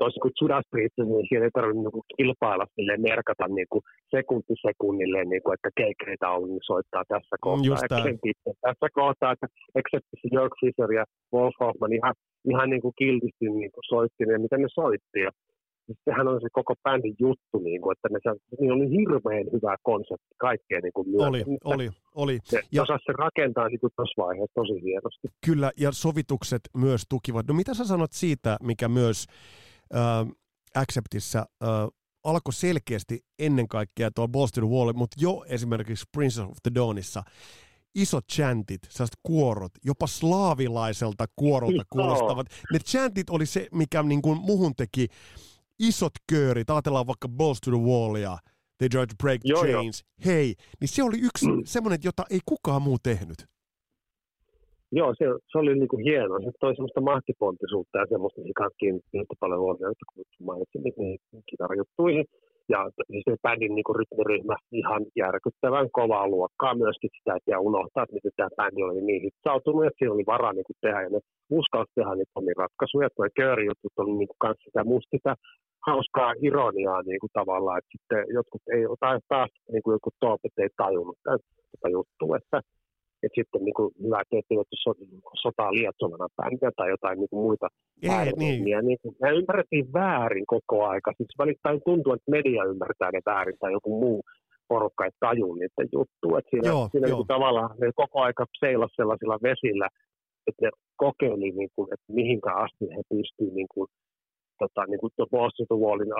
toisin kuin Judas Priest, niin siellä ei tarvitse niin kuin kilpailla sille merkata niin kuin sekunti sekunnille, niin kuin, että keikeitä on niin soittaa tässä mm, kohtaa. Just ja tässä kohtaa, että Exceptis Jörg Fischer ja Wolf Hoffman ihan, ihan niin kuin kiltisti niin kuin soitti ne, mitä ne soitti. Ja sehän on se koko bändin juttu, niin kuin, että ne, niin oli hirveän hyvä konsepti kaikkeen niin kuin Oli, oli, oli. Se ja osasi se rakentaa niin kuin tuossa vaiheessa tosi hienosti. Kyllä, ja sovitukset myös tukivat. No mitä sä sanot siitä, mikä myös äh, Acceptissa äh, alkoi selkeästi ennen kaikkea tuolla Boston Wall, mutta jo esimerkiksi Prince of the Dawnissa isot chantit, sellaiset kuorot, jopa slaavilaiselta kuorolta kuulostavat. Ne chantit oli se, mikä niin kuin muhun teki isot köörit, ajatellaan vaikka Balls to the Wall ja They Try to Break joo, Chains, jo. hei, niin se oli yksi mm. semmoinen, jota ei kukaan muu tehnyt. Joo, se, se oli niinku hieno. Se toi semmoista mahtipontisuutta ja semmoista, mihin kanssa kiinnitti paljon huomiota, kun mainitsin niihin kitarajuttuihin. Ja siis se bändin niinku rytmiryhmä ihan järkyttävän kovaa luokkaa myöskin sitä, että unohtaa, että miten tämä bändi oli niin hitsautunut, että siinä oli varaa niinku tehdä ja ne uskalsi tehdä niitä omia ratkaisuja. Tuo Kööri-jutut oli niinku kanssa sitä musta sitä hauskaa ironiaa niin kuin tavallaan, että sitten jotkut ei, tai taas niin kuin jotkut toopet ei tajunnut tätä juttua, että, että sitten niin kuin hyvä, että so, sotaa lietsovana bändiä tai jotain niin kuin muita ei, niin. niin kuin, me ymmärrettiin väärin koko aika, siis välittäin tuntuu, että media ymmärtää ne väärin tai joku muu porukka ei taju niiden juttuja, että siinä, joo, siinä joo. Niin kuin tavallaan ne koko aika seilasi sellaisilla vesillä, että ne kokeili, niin kuin, että mihinkä asti he pystyvät niin kuin, tota, niin kuin Boston to Wallin,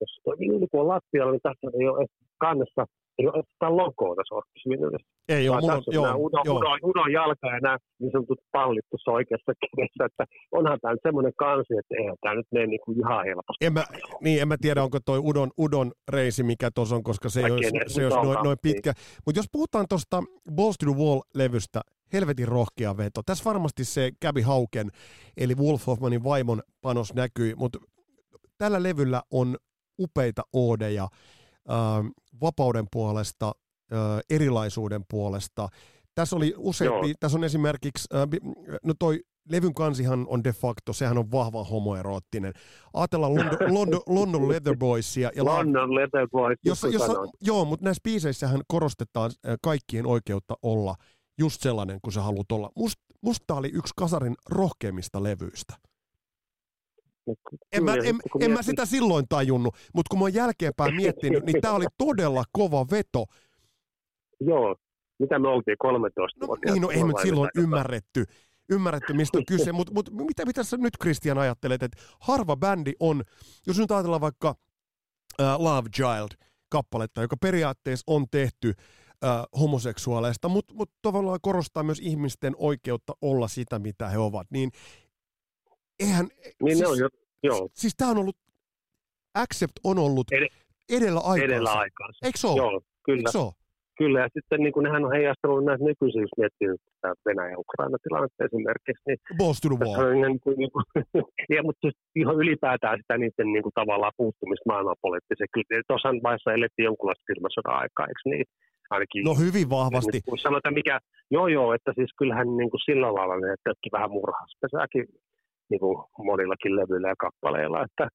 jos tuo vinyli on lattialla, niin tässä ei ole kannessa, ei ole sitä logoa tässä orkkisvinylissä. Ei ole, mulla on, joo, udon, joo. Udon, udon, jalka ja nämä niin sanotut pallit tuossa oikeassa kädessä, että onhan tämä nyt semmoinen kansi, että eihän tämä nyt mene niin kuin ihan helposti. En mä, niin, en mä tiedä, onko toi udon, udon reisi, mikä tuossa on, koska se ei olisi, se olisi noin, noin pitkä. Mutta jos puhutaan tuosta Balls to the Wall-levystä, helvetin rohkea veto. Tässä varmasti se Gabby Hauken, eli Wolf Hoffmanin vaimon panos näkyy, mutta tällä levyllä on upeita oodeja vapauden puolesta, erilaisuuden puolesta. Tässä oli useampi, tässä on esimerkiksi, no toi levyn kansihan on de facto, sehän on vahva homoeroottinen. Ajatellaan (laughs) London, London, London Leather Boysia. Ja London Leather Boys. Jossa, jossa, joo, mutta näissä biiseissähän korostetaan kaikkien oikeutta olla – just sellainen kuin sä haluat olla. Must, musta oli yksi kasarin rohkeimmista levyistä. En mä, en, en mä sitä silloin tajunnut, mutta kun mä oon jälkeenpäin (laughs) miettinyt, niin tää oli todella kova veto. Joo, mitä me oltiin 13 no, Niin, no ei nyt silloin ymmärretty, ymmärretty, mistä on kyse, mutta mut, mitä, mitä sä nyt Christian ajattelet, että harva bändi on, jos nyt ajatellaan vaikka uh, Love Child-kappaletta, joka periaatteessa on tehty äh, homoseksuaaleista, mutta mut tavallaan korostaa myös ihmisten oikeutta olla sitä, mitä he ovat. Niin eihän... Niin siis, ne on jo, joo. Siis tämä on ollut, Accept on ollut Ed- edellä aikaansa. Edellä aikaansa. Eikö se ole? Joo, kyllä. Eikö se ole? Kyllä, ja sitten niin kuin nehän on heijastanut näitä nykyisiä, jos miettii tätä Venäjä-Ukraina-tilannetta esimerkiksi. Niin Balls to the wall. Niin kuin, niin kuin, (laughs) ja, mutta siis ihan ylipäätään sitä niiden niin kuin, tavallaan puuttumista maailmanpoliittiseen. Kyllä tuossa vaiheessa elettiin jonkunlaista kylmäsodan aikaa, eikö niin? Ainakin, no hyvin vahvasti. Niin, sanotaan, mikä, joo joo, että siis kyllähän niin kuin sillä lailla ne tökki vähän murhaspesääkin niin kuin monillakin levyillä ja kappaleilla, että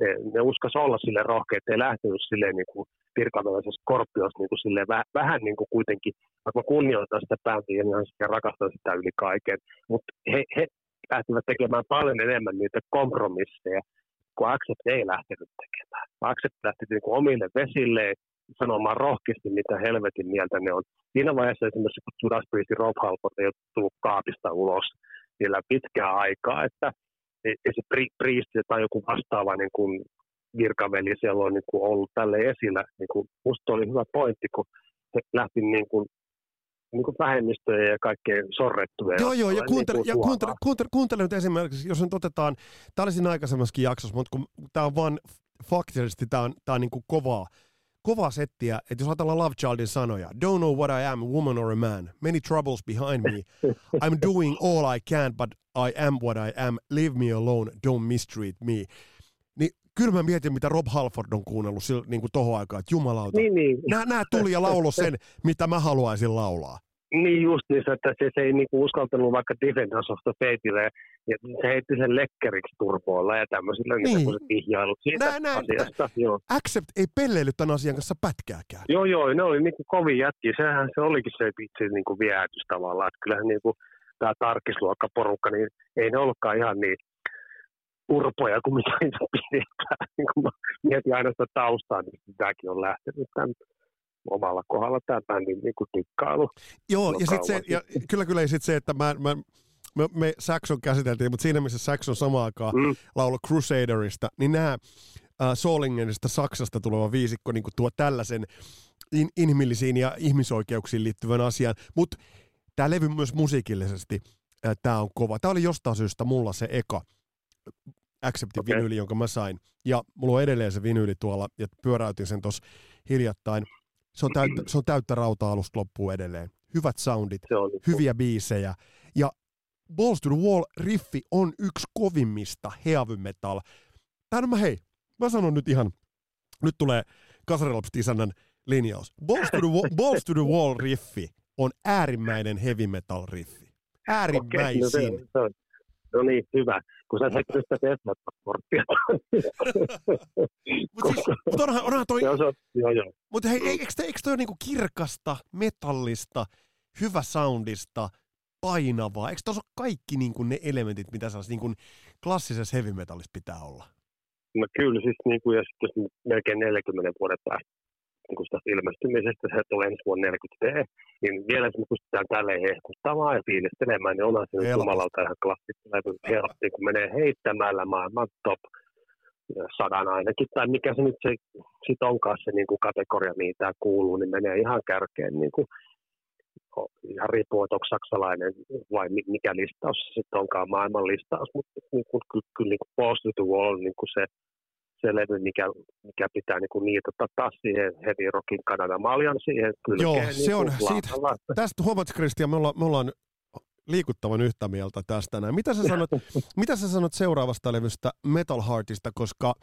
ne, ne uskas olla sille rohkeat, ei lähtenyt silleen niin kuin virkamielessä Scorpios niin kuin silleen väh, vähän niin kuin kuitenkin, vaikka mä kunnioitan sitä bändiä ja rakastan sitä yli kaiken, mutta he, he lähtivät tekemään paljon enemmän niitä kompromisseja, kun Accept ei lähtenyt tekemään. Accept lähti niin kuin omille vesilleen, sanomaan rohkeasti, mitä helvetin mieltä ne on. Siinä vaiheessa esimerkiksi, kun Judas Priest ja Rob Halford ei ole tullut kaapista ulos niillä pitkää aikaa, että se Priest tai joku vastaava niin kuin virkaveli siellä on niin kuin ollut tälle esillä. Niin kuin, musta oli hyvä pointti, kun he lähti niin kuin niin kuin vähemmistöjä ja kaikkea sorrettuja. Joo, joo, ja, kuuntele, niin ja kuuntele, kuuntele, kuuntele, nyt esimerkiksi, jos nyt otetaan, tämä oli siinä aikaisemmassakin jaksossa, mutta kun tämä on vaan faktisesti, tämä on, tämä on niin kuin kovaa, kovaa settiä, että jos ajatellaan Love Childin sanoja, don't know what I am, a woman or a man, many troubles behind me, I'm doing all I can, but I am what I am, leave me alone, don't mistreat me. Niin kyllä mä mietin, mitä Rob Halford on kuunnellut sillä, niin kuin tohon aikaan, että jumalauta, niin, niin. Nää, nää tuli ja laulo sen, mitä mä haluaisin laulaa. Niin just niin, että se, se ei niinku uskaltanut vaikka Defenders of the Fateille, ja se heitti sen lekkeriksi turboilla ja tämmöisillä niin. niin vihjailut siitä nää, nää, asiasta. Joo. Accept ei pelleillyt tämän asian kanssa pätkääkään. Joo, joo, ne oli niinku kovin jätki. Sehän se olikin se itse niinku viehätys tavallaan, että kyllähän niinku tämä tarkisluokkaporukka, niin ei ne ollutkaan ihan niin urpoja kuin mitä niitä pidetään. (laughs) Niin kun mä mietin aina sitä taustaa, niin tämäkin on lähtenyt tämän omalla kohdalla tämä bändin niin kuin tikkailu. Joo, ja, sit se, ja kyllä kyllä sit se, että mä, mä me, me Saxon käsiteltiin, mutta siinä missä Saxon samaan aikaan mm. laulo Crusaderista, niin nämä äh, Solingenista Saksasta tuleva viisikko niin tuo tällaisen in, inhimillisiin ja ihmisoikeuksiin liittyvän asian, mutta tämä levy myös musiikillisesti, äh, tämä on kova. Tämä oli jostain syystä mulla se eka Acceptin okay. vinyyli, jonka mä sain. Ja mulla on edelleen se vinyyli tuolla, ja pyöräytin sen tuossa hiljattain. Se on, täyttä, se on täyttä rautaa alusta loppuun edelleen. Hyvät soundit, hyviä biisejä. Ja Balls to the Wall riffi on yksi kovimmista heavy metal. Tää mä hei, mä sanon nyt ihan, nyt tulee Kasarilaps-isännän linjaus. Balls to, the wall, (laughs) Balls to the Wall riffi on äärimmäinen heavy metal riffi. Äärimmäisin. Okay, no, se, se on, no niin, hyvä. Kun sä sait sitä Tesla-korttia. (laughs) Mutta siis, mut onhan, onhan toi... Joo, joo, joo. Mutta hei, eikö, eikö toi ole niinku kirkasta, metallista, hyvä soundista – painavaa. Eikö tuossa ole kaikki niin kuin ne elementit, mitä niin kuin klassisessa heavy metallissa pitää olla? No kyllä, siis niin kuin, jos, jos melkein 40 vuoden päästä niin kuin sitä ilmestymisestä, se tulee ensi vuonna 40 D, niin vielä se pystytään tälleen hehkuttamaan ja fiilistelemään, niin onhan se nyt jumalalta ihan klassikko helposti, kun menee heittämällä maailman top sadan ainakin, tai mikä se nyt se sit onkaan se niin kuin kategoria, mihin tämä kuuluu, niin menee ihan kärkeen niin kuin ihan riippuu, että onko saksalainen vai mikä listaus se sitten onkaan maailman listaus, mutta niin kuin, kyllä, kyllä niin kuin Post to Wall niin kuin se, se levy, mikä, mikä pitää niin kuin niitata taas siihen heavy rockin Kanada maljan siihen kylkeen. Joo, niin se on siitä, tästä huomaat Kristian, me ollaan, me ollaan liikuttavan yhtä mieltä tästä näin. Mitä sä sanot, (laughs) mitä sä sanot seuraavasta levystä Metal Heartista, koska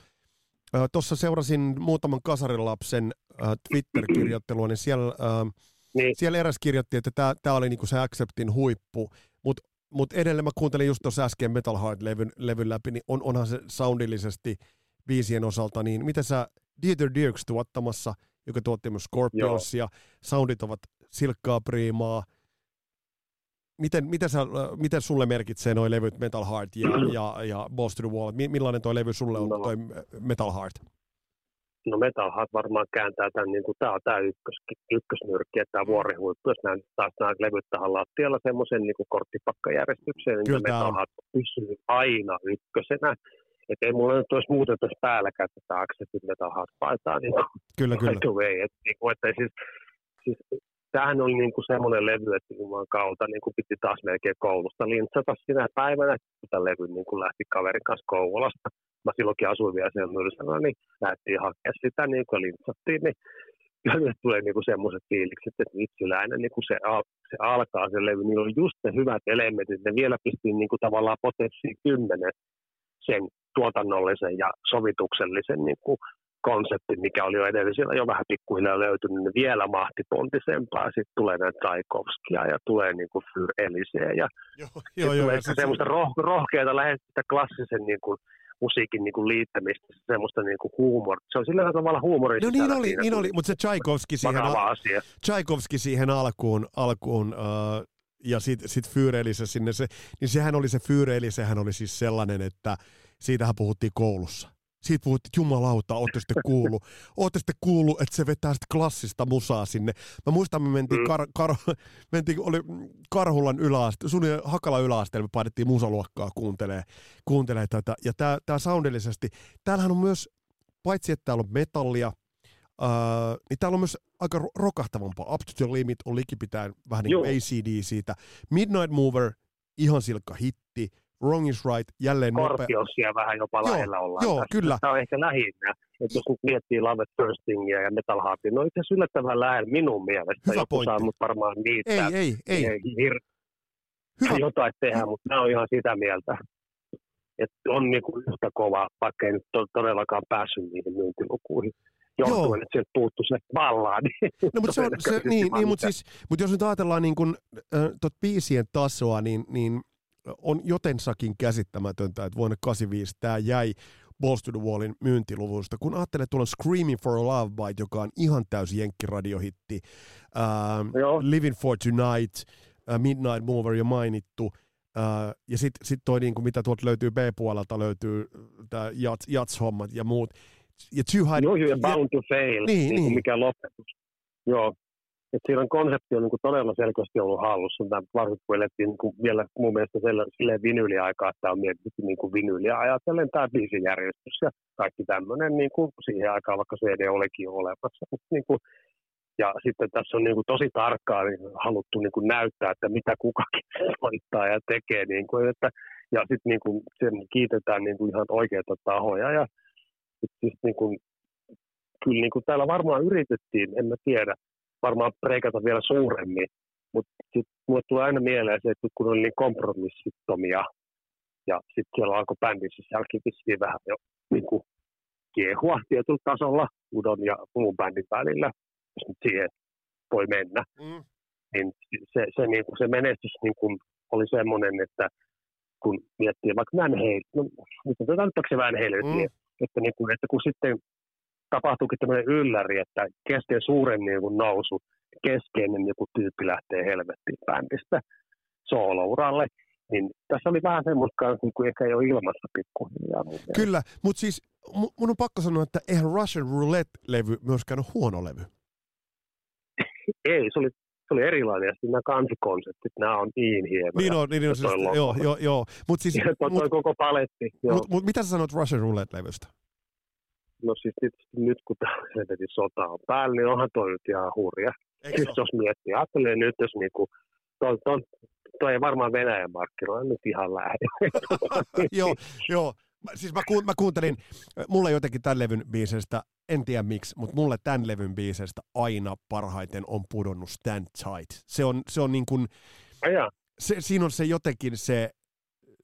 äh, tuossa seurasin muutaman kasarilapsen äh, Twitter-kirjoittelua, niin siellä äh, niin. Siellä eräs kirjoitti, että tämä, tämä oli niinku se Acceptin huippu, mutta mut edelleen mä kuuntelin just tuossa äsken Metal Heart-levyn levyn läpi, niin on, onhan se soundillisesti biisien osalta, niin miten sä Dieter Dirks tuottamassa, joka tuotti myös Scorpions, ja soundit ovat silkkaa priimaa, miten, miten, sä, miten sulle merkitsee nuo levyt Metal Heart ja, (clears throat) ja, ja Balls to the Wall? Millainen tuo levy sulle on, no. toi Metal Heart? no Metal Heart varmaan kääntää tämän, niin kuin, tämä on tämä ykkös, ykkösnyrkki, että tämä mm. vuorihuippu, jos näin taas nämä levyt tähän lattialla semmoisen niin korttipakkajärjestykseen, niin Metal Heart pysyy aina ykkösenä. Että ei mulla nyt olisi muuten tässä päälläkään tätä Accessit Metal paitaa, niin kyllä, kyllä. (laughs) Way, että, niin kuin, että siis, siis tämähän oli niin kuin semmoinen levy, että Jumalan kautta niin kuin piti taas melkein koulusta lintsata sinä päivänä, kun tämä levy niin kuin lähti kaverin kanssa Kouvolasta mä silloinkin asuin vielä siellä Myrsänä, niin lähdettiin hakea sitä, niin kuin lintsattiin, niin kyllä tulee niin kuin semmoiset fiilikset, että vitsiläinen, niin kuin se, se alkaa se levy, niin on just ne hyvät elementit, ne vielä pistiin niin kuin tavallaan potenssiin kymmenen sen tuotannollisen ja sovituksellisen niin kuin konsepti, mikä oli jo edellisellä jo vähän pikkuhiljaa löytynyt, niin vielä mahtipontisempaa. Sitten tulee näitä Tchaikovskia ja tulee niin kuin Fyr Elisee ja joo, joo, joo, tulee semmoista roh, rohkeata lähes klassisen niin kuin, musiikin niin kuin liittämistä, semmoista niin kuin huumor. Se on sillä tavalla huumori. No niin oli, niin oli, mutta se Tchaikovsky siihen, al- Tchaikovsky siihen alkuun, alkuun uh, ja sitten sit Fyyrelise sinne, se, niin sehän oli se Fyyreli, sehän oli siis sellainen, että siitähän puhuttiin koulussa siitä puhuttiin, että jumalauta, ootte sitten kuullut, ootte sitten kuullut, että se vetää sitten klassista musaa sinne. Mä muistan, me mentiin, mm. kar, kar, (laughs) mentiin oli Karhulan yläaste, sun Hakala yläasteella, me painettiin musaluokkaa kuuntelee, kuuntelee tätä. Ja tää, tää soundillisesti, täällähän on myös, paitsi että täällä on metallia, Uh, niin täällä on myös aika rokahtavampaa. Up to the Limit on likipitäen vähän niin kuin ACD siitä. Midnight Mover, ihan silkka hitti. Wrong is right, jälleen Scorpionsia nopea. vähän jopa joo, lähellä ollaan. Joo, tässä. kyllä. Tämä on ehkä lähinnä. Että jos nyt miettii Love Thirstingia ja Metal Heartia, no itse asiassa yllättävän lähellä minun mielestä. Hyvä Joku pointti. saa mut varmaan niitä. Ei, ei, ei. Hir- Hyvä. (laughs) jotain tehdä, mutta mä oon ihan sitä mieltä, että on niinku yhtä kova, vaikka ei nyt todellakaan päässyt niihin myyntilukuihin johtuen, että sieltä puuttuu se ballaadi. No, mutta, se on, se, niin, niin, mutta, siis, mutta jos nyt ajatellaan niin kun, äh, tot biisien tasoa, niin, niin on jotensakin käsittämätöntä, että vuonna 85 tämä jäi Balls to the Wallin myyntiluvusta. Kun ajattelee, tuolla Screaming for a Love Bite, joka on ihan täysi jenkkiradiohitti, uh, Living for Tonight, uh, Midnight Mover jo mainittu, uh, ja sitten sit toi, niin kuin, mitä tuolta löytyy B-puolelta, löytyy tämä Jats, Jats-hommat ja muut. Ja Too High... Joo, ja Bound to Fail, niin, niin, niin. mikä lopetus. Joo, siinä on konsepti on niin kuin todella selkeästi ollut hallussa. Varsinkin kun elettiin niin vielä mun mielestä silleen vinyliaikaa, että on mietitty niin kuin vinyliä ajatellen tämä biisijärjestys ja kaikki tämmöinen niin kuin siihen aikaan, vaikka CD olikin olemassa. niin kuin, ja sitten tässä on niin kuin tosi tarkkaan haluttu niin kuin näyttää, että mitä kukakin (laughs) soittaa ja tekee. Niin kuin, että, ja sitten niin kuin, sen kiitetään niin kuin ihan oikeita tahoja. Ja sit, siis niin kuin, kyllä niin kuin täällä varmaan yritettiin, en mä tiedä, varmaan preikata vielä suuremmin. Mutta sitten mulle tulee aina mieleen se, että kun oli niin kompromissittomia ja sitten siellä alkoi bändin sisälläkin vissiin vähän jo niin kuin kiehua tietyllä tasolla Udon ja muun bändin välillä, jos nyt siihen voi mennä. Mm. Niin se, se, niin kuin, se menestys niin kuin oli semmoinen, että kun miettii vaikka Van Halen, no nyt otetaan nyt se Van Halen, mm. että, niin kuin, että kun sitten tapahtuukin tämmöinen ylläri, että kesken suuren niin kuin nousu, keskeinen joku tyyppi lähtee helvettiin bändistä soolouralle, niin tässä oli vähän semmoista kanssa, niin kuin ehkä ei ole ilmassa pikkuhiljaa. Kyllä, mutta siis mun on pakko sanoa, että eihän Russian Roulette-levy myöskään ole huono levy. (laughs) ei, se oli, se oli erilainen, ja nämä kansikonseptit, nämä on niin hienoja. Niin on, niin on, siis, joo, joo, joo. Mut siis, (laughs) ja toi, mut, koko paletti. Mutta mut, mitä sä sanot Russian Roulette-levystä? No siis nyt kun tämä sota on päällä, niin onhan toi nyt ihan hurja. Siis jos miettii, ajattelee nyt, jos niinku, toi, toi, toi ei varmaan Venäjän markkinoilla nyt ihan lähde. (laughs) joo, joo. Siis mä, ku, mä kuuntelin, mulle jotenkin tämän levyn biisestä, en tiedä miksi, mutta mulle tämän levyn biisestä aina parhaiten on pudonnut Stand Tight. Se on, se on niin kuin, se, siinä on se jotenkin se,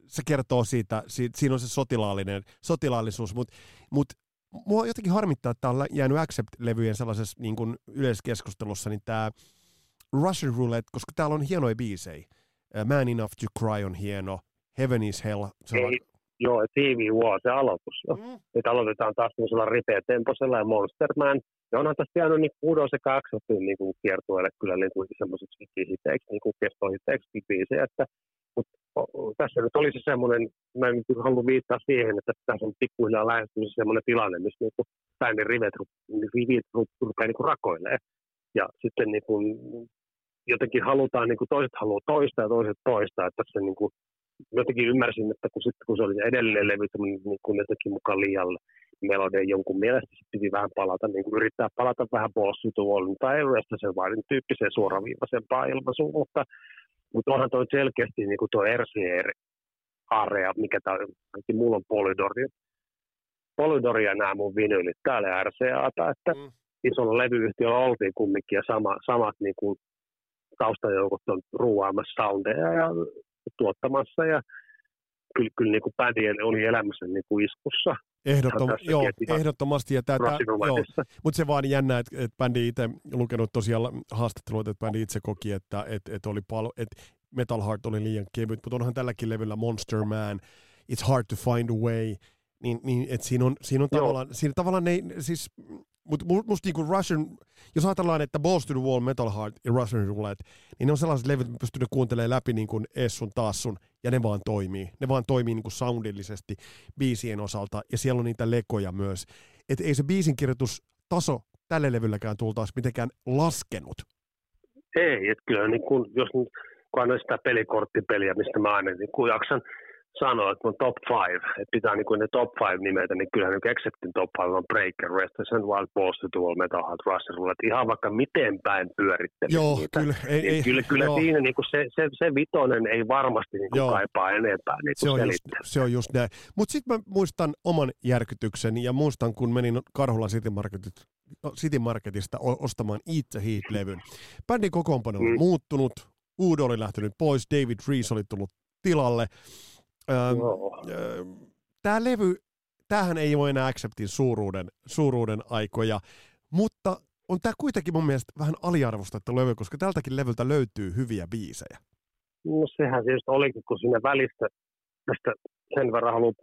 se kertoo siitä, siitä, siinä on se sotilaallinen, sotilaallisuus, mutta mut mua jotenkin harmittaa, että on jäänyt Accept-levyjen sellaisessa niin kuin yleiskeskustelussa, niin tämä Russian Roulette, koska täällä on hienoja biisejä. Man Enough to Cry on hieno, Heaven is Hell. Se on... Ei, joo, TV War, se aloitus jo. Mm. Että aloitetaan taas sellaisella ripeä temposella ja Monster Man. Ja onhan tässä jäänyt niin kuudos ja kaksotin niin kuin kiertueelle kyllä niin kuin semmoisiksi hiteiksi, niin kuin kestohiteiksi biisejä, että tässä nyt olisi semmoinen, mä en halua viittaa siihen, että tässä on pikkuhiljaa lähestynyt semmoinen tilanne, missä niin kuin bändin rivet, rupeaa niin kuin rakoilee. Ja sitten niin kuin, jotenkin halutaan, niin kuin toiset haluaa toista ja toiset toista. Että se niin kuin, jotenkin ymmärsin, että kun, sitten, kun se oli edellinen levy, niin kuin jotenkin mukaan liialle melodia jonkun mielestä sitten piti vähän palata, niin kuin yrittää palata vähän Boss to tai sen vain tyyppiseen suoraviivaisempaan ilmaisuun, mutta mutta onhan toi selkeästi niin kuin tuo RCR-area, mikä tämä on, mulla on Polydori. Polydoria nämä mun vinylit täällä RCAta, että mm. isolla levyyhtiöllä oltiin kumminkin ja sama, samat niin kuin, taustajoukot on ruuaamassa soundeja ja tuottamassa ja kyllä, kyllä niin kuin bändi oli elämässä niin kuin iskussa. Ehdottom, joo, ehdottomasti. Ja tää, joo, (laughs) mutta se vaan jännä, että et bändi itse lukenut tosiaan haastatteluita, että bändi itse koki, että et, et oli palo, et Metal Heart oli liian kevyt, mutta onhan tälläkin levyllä Monster Man, It's Hard to Find a Way, niin, niin että siinä on, siinä on tavallaan, siinä tavallaan ne, siis mutta musta niinku Russian, jos ajatellaan, että Balls to the Wall, Metal Heart ja Russian Roulette, niin ne on sellaiset levyt, että pystyy kuuntelemaan läpi niin kuin Essun taas sun, ja ne vaan toimii. Ne vaan toimii niin kuin soundillisesti biisien osalta, ja siellä on niitä lekoja myös. Että ei se biisin kirjoitustaso tälle levylläkään tultaisi mitenkään laskenut. Ei, että kyllä niin kun, jos kun sitä pelikorttipeliä, mistä mä aina niin jaksan sanoa, että on top five, että pitää niin kuin ne top five nimetä, niin kyllähän niin Acceptin top five on Breaker, Restless Wild Balls to Duel, Metal Heart, Russell että ihan vaikka miten päin pyörittelee joo, niitä, kyllä, ei, niin ei, kyllä, kyllä joo. siinä niin kuin se, se, se, vitonen ei varmasti niin kuin kaipaa enempää niin se, on just, se on just näin. Mutta sitten mä muistan oman järkytyksen ja muistan, kun menin Karhulan City, Marketit, City Marketista ostamaan Eat Heat-levyn. Bändin kokoonpano oli mm. muuttunut, Uudo oli lähtenyt pois, David Rees oli tullut tilalle. Tämä levy, tämähän ei ole enää Acceptin suuruuden, suuruuden aikoja, mutta on tämä kuitenkin mun mielestä vähän aliarvostettu levy, koska tältäkin levyltä löytyy hyviä biisejä. No sehän siis olikin, kun siinä välistä tästä sen verran haluan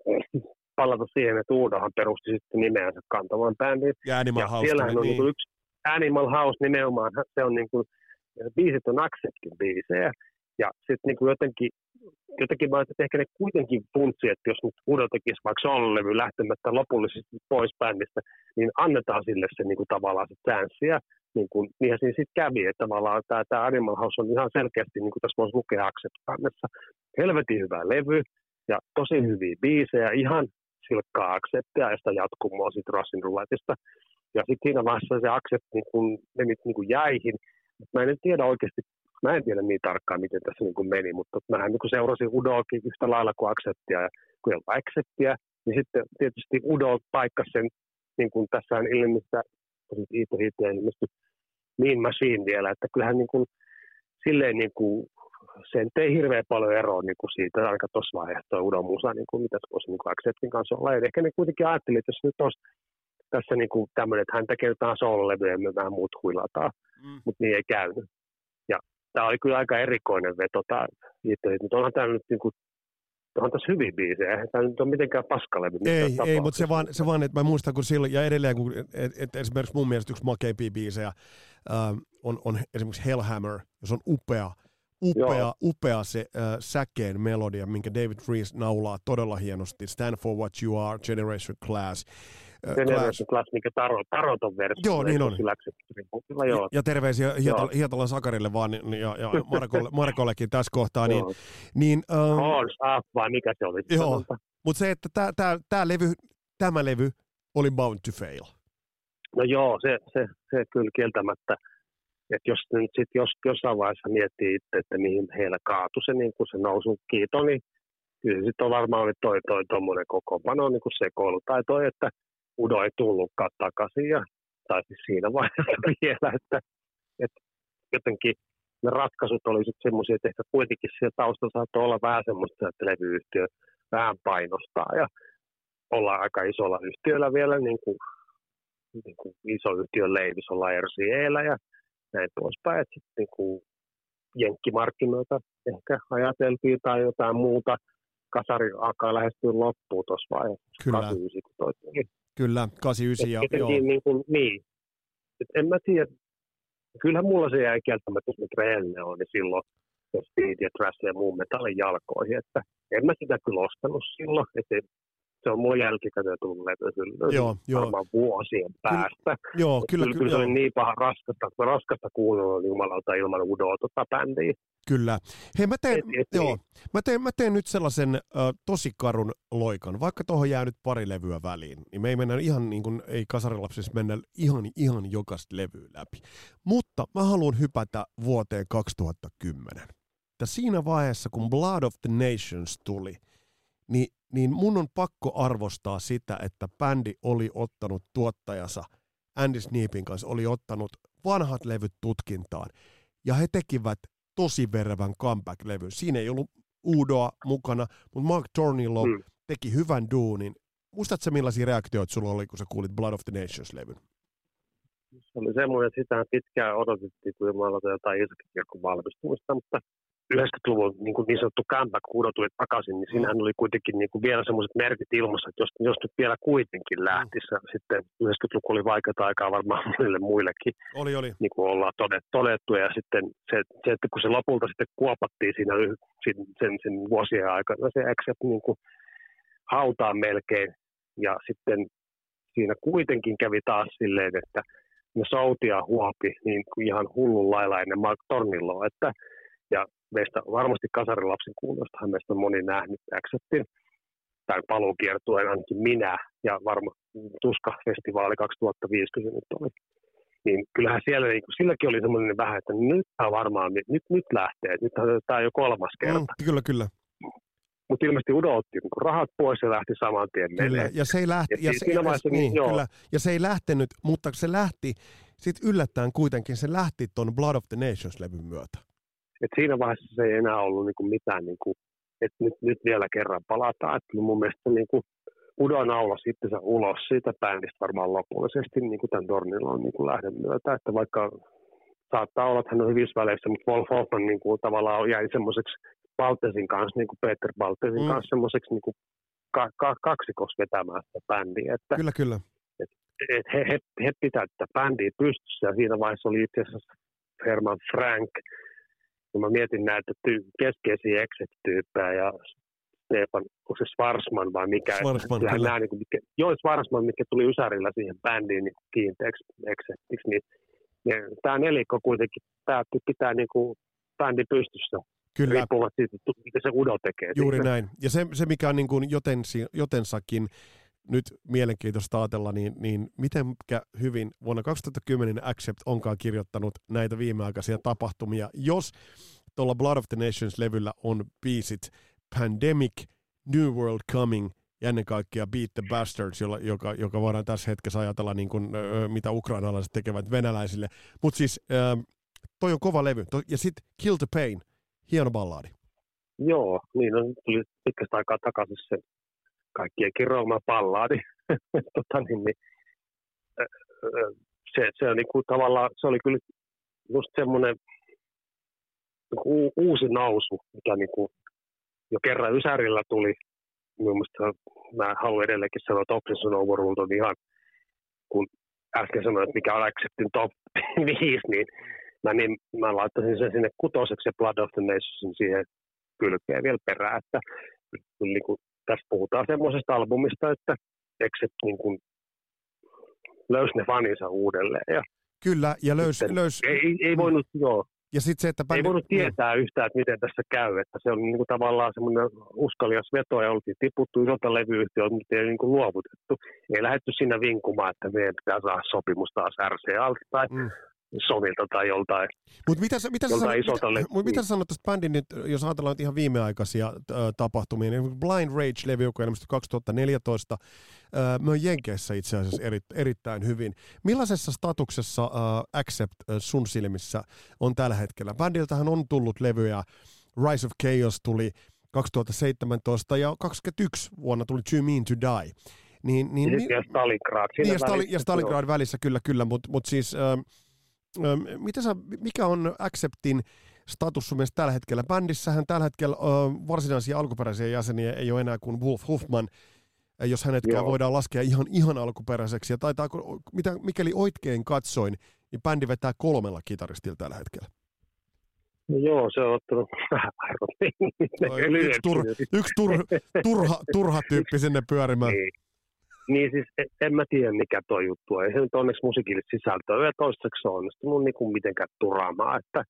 palata siihen, että Uudohan perusti sitten nimeänsä kantavan bändiin. Ja Animal ja House. Siellähän on niin. niin yksi Animal House nimenomaan, se on niin kuin, biisit on Acceptin biisejä. Ja sitten niin jotenkin jotenkin mä että ehkä ne kuitenkin funtsi, että jos nyt Udo tekisi vaikka sollevy lähtemättä lopullisesti pois bändistä, niin annetaan sille se niin kuin tavallaan se chanssi. Ja niin kuin, niinhän siinä sitten kävi, että tavallaan tämä, tämä Animal House on ihan selkeästi, niin kuin tässä voisi lukea Accept-kannessa, helvetin hyvä levy ja tosi hyviä biisejä, ihan silkkaa Acceptia ja sitä jatkumoa sitten Russin Rouletista. Ja sitten siinä vaiheessa se Accept niin kuin, meni niin kuin jäihin. Mä en tiedä oikeasti, Mä en tiedä niin tarkkaan, miten tässä niin kuin meni, mutta mä niin seurasin Udoakin yhtä lailla kuin Acceptia. Ja kun ei ollut Acceptia, niin sitten tietysti Udo paikkasi sen, niin kuin tässä on ilmistä, Iito Hiitti ilmestyi Mean Machine vielä, että kyllähän niin kuin, silleen niin kuin, sen ei hirveän paljon eroa niin kuin siitä, aika tuossa vaiheessa tuo Udon musa, niin kuin, mitä se voisi niin kuin Acceptin kanssa olla. Ja ehkä ne kuitenkin ajatteli, että jos nyt olisi tässä niin kuin tämmöinen, että hän tekee jotain soul-levyä ja me vähän muut huilataan, mm. mutta niin ei käynyt tämä oli kyllä aika erikoinen veto tämä mutta onhan tämä nyt niin kuin, onhan tässä hyvin biisejä, eihän tämä nyt ole mitenkään paskalevy. Ei, ei mutta se vaan, se vaan, että mä muistan, kun silloin, ja edelleen, kun, et, et esimerkiksi mun mielestä yksi makeimpia biisejä äh, on, on esimerkiksi Hellhammer, jos on upea, upea, Joo. upea se äh, säkeen melodia, minkä David Rees naulaa todella hienosti. Stand for what you are, Generation Class. Generation Class, mikä taro, taroton versio. Joo, niin on. Joo. Ja terveisiä Hietala, Hietalan Sakarille vaan ja, ja Markolle, (laughs) Markollekin tässä kohtaa. niin, niin, um, Horns up, vai mikä se oli? Joo, mutta se, että tämä tää, tää levy, tämä levy oli bound to fail. No joo, se, se, se kyllä kieltämättä. Että jos nyt sit jos, jossain vaiheessa miettii itse, että mihin heillä kaatui se, niin kuin se nousu kiito, niin kyllä sitten varmaan oli toi, toi tuommoinen kokoonpano niin kuin sekoilu. Tai toi, että Udo ei tullutkaan takaisin, ja, tai siis siinä vaiheessa (laughs) vielä, että, että jotenkin ne ratkaisut oli sitten semmoisia, että ehkä kuitenkin siellä taustalla saattoi olla vähän semmoista, että levyyhtiö vähän painostaa ja olla aika isolla yhtiöllä vielä, niin kuin, niin kuin iso yhtiön leivis olla RCEllä ja näin poispäin, että sitten niin kuin jenkkimarkkinoita ehkä ajateltiin tai jotain muuta. Kasari alkaa lähestyä loppuun tuossa vaiheessa. Kyllä. 89, kun toi Kyllä, 89 ja joo. Niin, kuin, niin. Et en mä tiedä, kyllähän mulla se jäi kieltämättä, jos rehellinen on, niin silloin jos Speed ja Trash ja muun metallin jalkoihin, että en mä sitä kyllä ostanut silloin, että se on mulla jälkikäteen tullut levy joo, joo. varmaan vuosien päästä. Kyllä, joo, kyllä, kyllä, kyllä, se oli niin paha raskasta, raskasta kuunnella jumalalta ilman Udoa tota bändiä. Kyllä. Hei, mä teen, et, et, joo, niin. mä teen, mä teen nyt sellaisen äh, tosi karun loikan. Vaikka tuohon jää nyt pari levyä väliin, niin me ei mennä ihan niin kuin, ei kasarilapsissa mennä ihan, ihan jokaista levyä läpi. Mutta mä haluan hypätä vuoteen 2010. Ja siinä vaiheessa, kun Blood of the Nations tuli, niin, niin mun on pakko arvostaa sitä, että bändi oli ottanut tuottajansa Andy Sneapin kanssa oli ottanut vanhat levyt tutkintaan. Ja he tekivät tosi verevän comeback-levyn. Siinä ei ollut Udoa mukana, mutta Mark Tornillo mm. teki hyvän duunin. Muistatko millaisia reaktioita sulla oli, kun sä kuulit Blood of the Nations-levyn? Se oli semmoinen, että sitä pitkään odotettiin, kun mä jotain isokin valmistumista, mutta 90-luvun niin, kuin niin sanottu comeback, kun tuli takaisin, niin siinähän oli kuitenkin niin kuin vielä semmoiset merkit ilmassa, että jos, jos nyt vielä kuitenkin mm. lähtisi, mm. sitten 90-luku oli vaikeaa aikaa varmaan (laughs) monille muillekin, oli, oli. niin kuin ollaan todettu, ja sitten se, se, että kun se lopulta sitten kuopattiin siinä sen, sen, sen vuosien aikana, se Accept niin kuin hautaan melkein, ja sitten siinä kuitenkin kävi taas silleen, että ne soutia huopi niin kuin ihan hullun lailla ennen Mark Tornilloa, että ja meistä varmasti kasarilapsen kuulostahan meistä on moni nähnyt Acceptin tämän paluukiertueen, ainakin minä ja varmaan Tuska-festivaali 2050 nyt oli. Niin kyllähän siellä, niin silläkin oli semmoinen vähän, että nyt tämä varmaan, nyt, nyt lähtee, nyt tämä on jo kolmas kerta. Mm, kyllä, kyllä. Mutta ilmeisesti Udo otti niin rahat pois ja lähti saman tien Kyllä, ja se ei lähti, ja, ja, se, ja, niin, niin, kyllä, ja se ei lähtenyt, mutta se lähti, sitten yllättäen kuitenkin se lähti tuon Blood of the Nations-levyn myötä. Et siinä vaiheessa se ei enää ollut niin kuin mitään, niin kuin, että nyt, nyt vielä kerran palataan. Et mun mielestä niin kuin Udo naulasi itsensä ulos siitä bändistä varmaan lopullisesti niin kuin tämän Dornilon niin kuin lähden myötä. Että vaikka saattaa olla, että hän on hyvissä väleissä, mutta Wolf Hoffman niin kuin tavallaan jäi semmoiseksi Baltesin kanssa, niin kuin Peter Baltesin mm. kanssa semmoiseksi niin kuin ka- ka- kaksikossa vetämään sitä bändiä. Että, kyllä, kyllä. Et, et he, he, he pitää tätä bändiä pystyssä ja siinä vaiheessa oli itse asiassa Herman Frank, kun mä mietin näitä ty- keskeisiä exit-tyyppejä ja Stefan, onko se Svarsman vai mikä? Svarsman, kyllä. Nämä, niin kuin, mikä, joo, Svarsman, mikä tuli Ysärillä siihen bändiin niin kiinteäksi exitiksi, niin, niin tämä nelikko kuitenkin päätti pitää niin kuin, bändi pystyssä Kyllä. Riippumatta siitä, mitä se Udo tekee. Juuri siitä. näin. Ja se, se mikä on niin kuin jotensi, jotensakin nyt mielenkiintoista ajatella, niin, niin miten hyvin vuonna 2010 Accept onkaan kirjoittanut näitä viimeaikaisia tapahtumia, jos tuolla Blood of the Nations-levyllä on biisit Pandemic, New World Coming ja ennen kaikkea Beat the Bastards, jolla, joka, joka voidaan tässä hetkessä ajatella, niin kuin, mitä ukrainalaiset tekevät venäläisille. Mutta siis toi on kova levy. Ja sitten Kill the Pain, hieno ballaadi. Joo, niin on, tuli pitkästä aikaa takaisin se kaikkien kiroama pallaadi. (laughs) tota, niin, niin, se, se, on niin kuin, tavallaan, se oli kyllä just semmoinen niin uusi nousu, mikä niin kuin, jo kerran Ysärillä tuli. Mielestäni mä haluan edelleenkin sanoa, että Obsession Overruled on ihan, kun äsken sanoin, että mikä on Acceptin top (laughs) 5, niin mä, niin mä laittaisin sen sinne kutoseksi ja Blood of the Nation siihen kylkeen vielä perään, että niin kuin tässä puhutaan semmoisesta albumista, että Except niin kuin löysi ne faninsa uudelleen. Ja Kyllä, ja löys... löys... Ei, ei voinut, joo. Ja sit se, että bändi... Ei voinut tietää yhtään, että miten tässä käy. Että se on niin kuin tavallaan semmoinen uskalias veto ja oltiin tiputtu isolta levyyhtiöltä, mutta ei niin kuin luovutettu. Ei lähdetty siinä vinkumaan, että meidän pitää saada sopimus taas RCA tai mm. Sonilta tai joltain, Mut mitä, sä, mitä, joltain sä, mitä, mut mitä sä sanot tästä bändin nyt, jos ajatellaan ihan viimeaikaisia äh, tapahtumia, niin Blind Rage-levy, joka ilmestyi 2014, äh, myös Jenkeissä itse asiassa eri, erittäin hyvin. Millaisessa statuksessa äh, Accept äh, sun silmissä on tällä hetkellä? Bändiltähän on tullut levyjä, Rise of Chaos tuli 2017 ja 2021 vuonna tuli Too Mean to Die. Niin, niin, niin, ja Stalingrad. Niin, ja, Stali, ja Stalingrad välissä, kyllä, kyllä, mutta mut siis... Äh, mitä sä, mikä on Acceptin status sun mielestä tällä hetkellä? Bändissähän tällä hetkellä varsinaisia alkuperäisiä jäseniä ei ole enää kuin Wolf Hoffman, jos hänetkään Joo. voidaan laskea ihan, ihan alkuperäiseksi. Ja taitaa, mitä, mikäli oikein katsoin, niin bändi vetää kolmella kitaristilla tällä hetkellä. No joo, se on ottanut (laughs) vähän (laughs) yksi, tur, yksi tur, turha, turha tyyppi sinne pyörimään. Niin. Niin siis en, mä tiedä mikä tuo juttu on. Ei se nyt onneksi musiikillista sisältöä ja toistaiseksi on onnistunut niin kuin mitenkään turaamaan. Että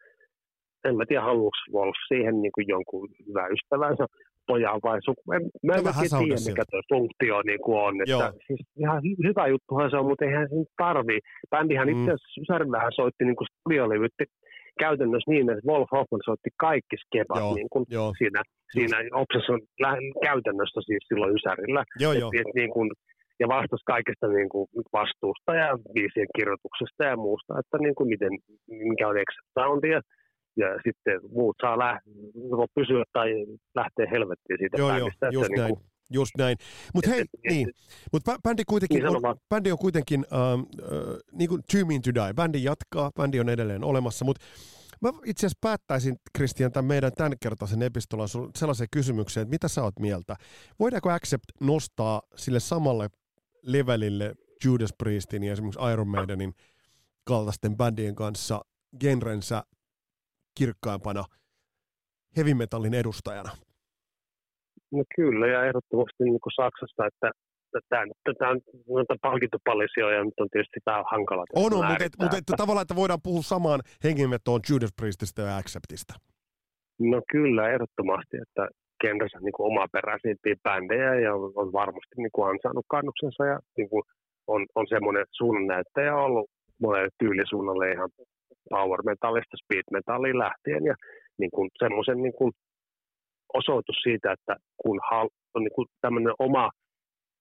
en mä tiedä, haluuks Wolf siihen niin kuin jonkun hyvää ystävänsä pojan vai suku. En, mä en tiedä, mikä tuo funktio niin kuin on. Että, siis ihan hy- hyvä juttuhan se on, mutta eihän se nyt tarvii. Bändihän mm. itse asiassa Särmähän soitti niin kuin studiolevyt käytännössä niin, että Wolf Hoffman soitti kaikki skepat joo, niin kuin joo. siinä, siinä Obsession käytännössä siis silloin Ysärillä. Joo, et, joo. Et, niin kuin, ja vastasi kaikesta niin kuin vastuusta ja viisien kirjoituksesta ja muusta, että niin kuin miten, mikä on exit soundi ja, sitten muut saa lä- pysyä tai lähteä helvettiin siitä Joo, joo, bändistä, että just niin näin. kuin, Just näin. Mutta hei, niin. Mut bä- bändi kuitenkin Niin, on, bändi on kuitenkin ähm, äh, niin kuin Too Mean to Die. Bändi jatkaa, bändi on edelleen olemassa, mutta mä itse asiassa päättäisin, Christian, tämän meidän tämänkertaisen epistolan sellaiseen kysymykseen, että mitä sä oot mieltä? Voidaanko Accept nostaa sille samalle levelille Judas Priestin ja esimerkiksi Iron Maidenin kaltaisten bändien kanssa genrensä kirkkaimpana heavy metallin edustajana? No kyllä, ja ehdottomasti niin kuin Saksassa, että tämä, on noita palkintopallisioja, nyt on tietysti tämä on hankala. On, on mutta, et, mutta että tavallaan, että voidaan puhua samaan hengenvetoon Judas Priestistä ja Acceptista. No kyllä, ehdottomasti, että genressä niin kuin omaperäisimpiä bändejä ja on, varmasti niin kuin ansainnut kannuksensa ja niin kuin on, on semmoinen suunnannäyttäjä ollut monelle tyylisuunnalle ihan power metallista speed metalliin lähtien ja niin kuin semmoisen niin kuin osoitus siitä, että kun hal- on niin kuin tämmöinen oma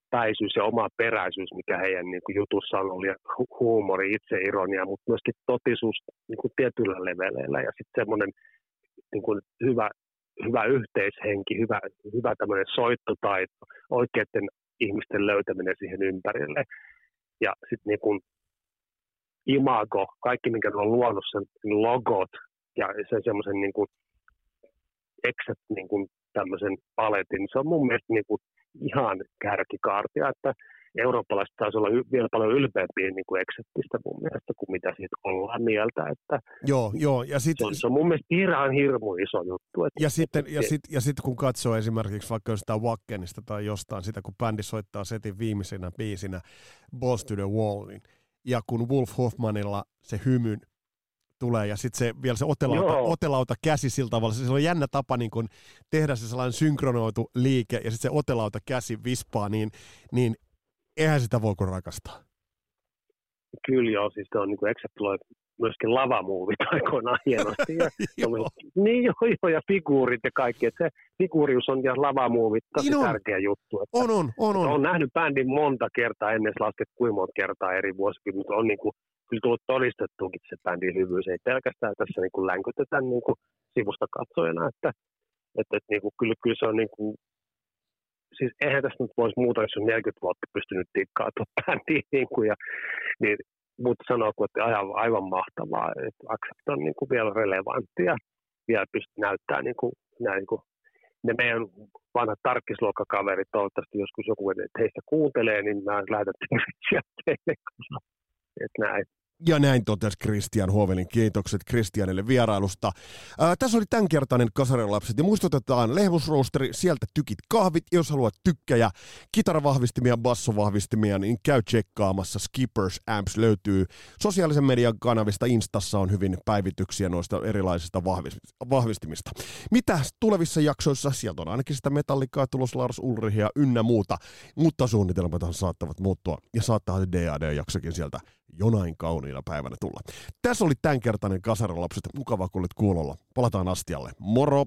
päisyys ja oma peräisyys, mikä heidän niin kuin jutussa on ollut, ja hu- huumori, itseironia, mutta myöskin totisuus niin kuin tietyillä leveleillä ja sitten semmoinen niin kuin hyvä, hyvä yhteishenki, hyvä, hyvä tämmöinen soittotaito, oikeiden ihmisten löytäminen siihen ympärille. Ja sitten niin kuin imago, kaikki minkä on luonut, sen logot ja sen semmoisen niin kuin exet niin kuin tämmöisen paletin, se on mun mielestä niin kuin ihan kärkikaartia, että eurooppalaiset taisi olla y- vielä paljon ylpeämpiä niin kuin Exetistä mun mielestä, kuin mitä siitä ollaan mieltä, että Joo, joo. Ja, sit, se on, se on mun mielestä ihan hirmu iso juttu. Että, ja, sitten, ja, sit, ja sitten kun katsoo esimerkiksi vaikka jostain Wakkenista tai jostain sitä, kun bändi soittaa setin viimeisenä biisinä Balls to the Wallin, ja kun Wolf Hoffmanilla se hymyn tulee ja sitten se, vielä se otelauta, Joo. otelauta käsi sillä tavalla, se on jännä tapa niin kun tehdä se sellainen synkronoitu liike ja sitten se otelauta käsi vispaa, niin, niin eihän sitä voi kuin rakastaa. Kyllä joo, siis se on niin kuin myöskin lavamuuvit (laughs) aikoinaan hienosti. Ja, (laughs) Joo. niin joo, joo, ja figuurit ja kaikki. Että se figuurius on ja lavamuuvit tosi Niin on. tärkeä juttu. Että On, on, on, on. on nähnyt bändin monta kertaa, ennen lasket kuinka monta kertaa eri vuosikymmentä, mutta on niin kuin, kyllä tullut todistettuukin se bändin hyvyys. Ei pelkästään tässä niin kuin länkytetä niin kuin sivusta katsojana, että, että, että niin kuin, kyllä, kyllä se on niin kuin, siis eihän tästä nyt voisi muuta, jos on 40 vuotta pystynyt tikkaa tuon bändiin, (laughs) niin kuin, ja, niin, mutta sanoo, että aivan, aivan mahtavaa, että Accept on niin kuin vielä relevantti ja vielä pystyy näyttää niin kuin, näin, niin kuin, ne meidän vanhat tarkkisluokkakaverit, toivottavasti joskus joku heistä kuuntelee, niin mä lähetän terveisiä teille. Että näin. Ja näin totesi Christian Huovelin. Kiitokset Christianille vierailusta. Ää, tässä oli tämänkertainen Kasarilapset ja muistutetaan lehmusroosteri, sieltä tykit kahvit. Jos haluat tykkäjä, kitaravahvistimia, bassovahvistimia, niin käy tsekkaamassa. Skippers Amps löytyy sosiaalisen median kanavista. Instassa on hyvin päivityksiä noista erilaisista vahvis- vahvistimista. Mitä tulevissa jaksoissa? Sieltä on ainakin sitä metallikaa tulos Lars Ulrichia ynnä muuta, mutta suunnitelmat saattavat muuttua ja saattaa DAD-jaksokin sieltä jonain kauniina päivänä tulla. Tässä oli tämänkertainen Kasarilapset. Mukavaa, kun olit kuulolla. Palataan astialle. Moro!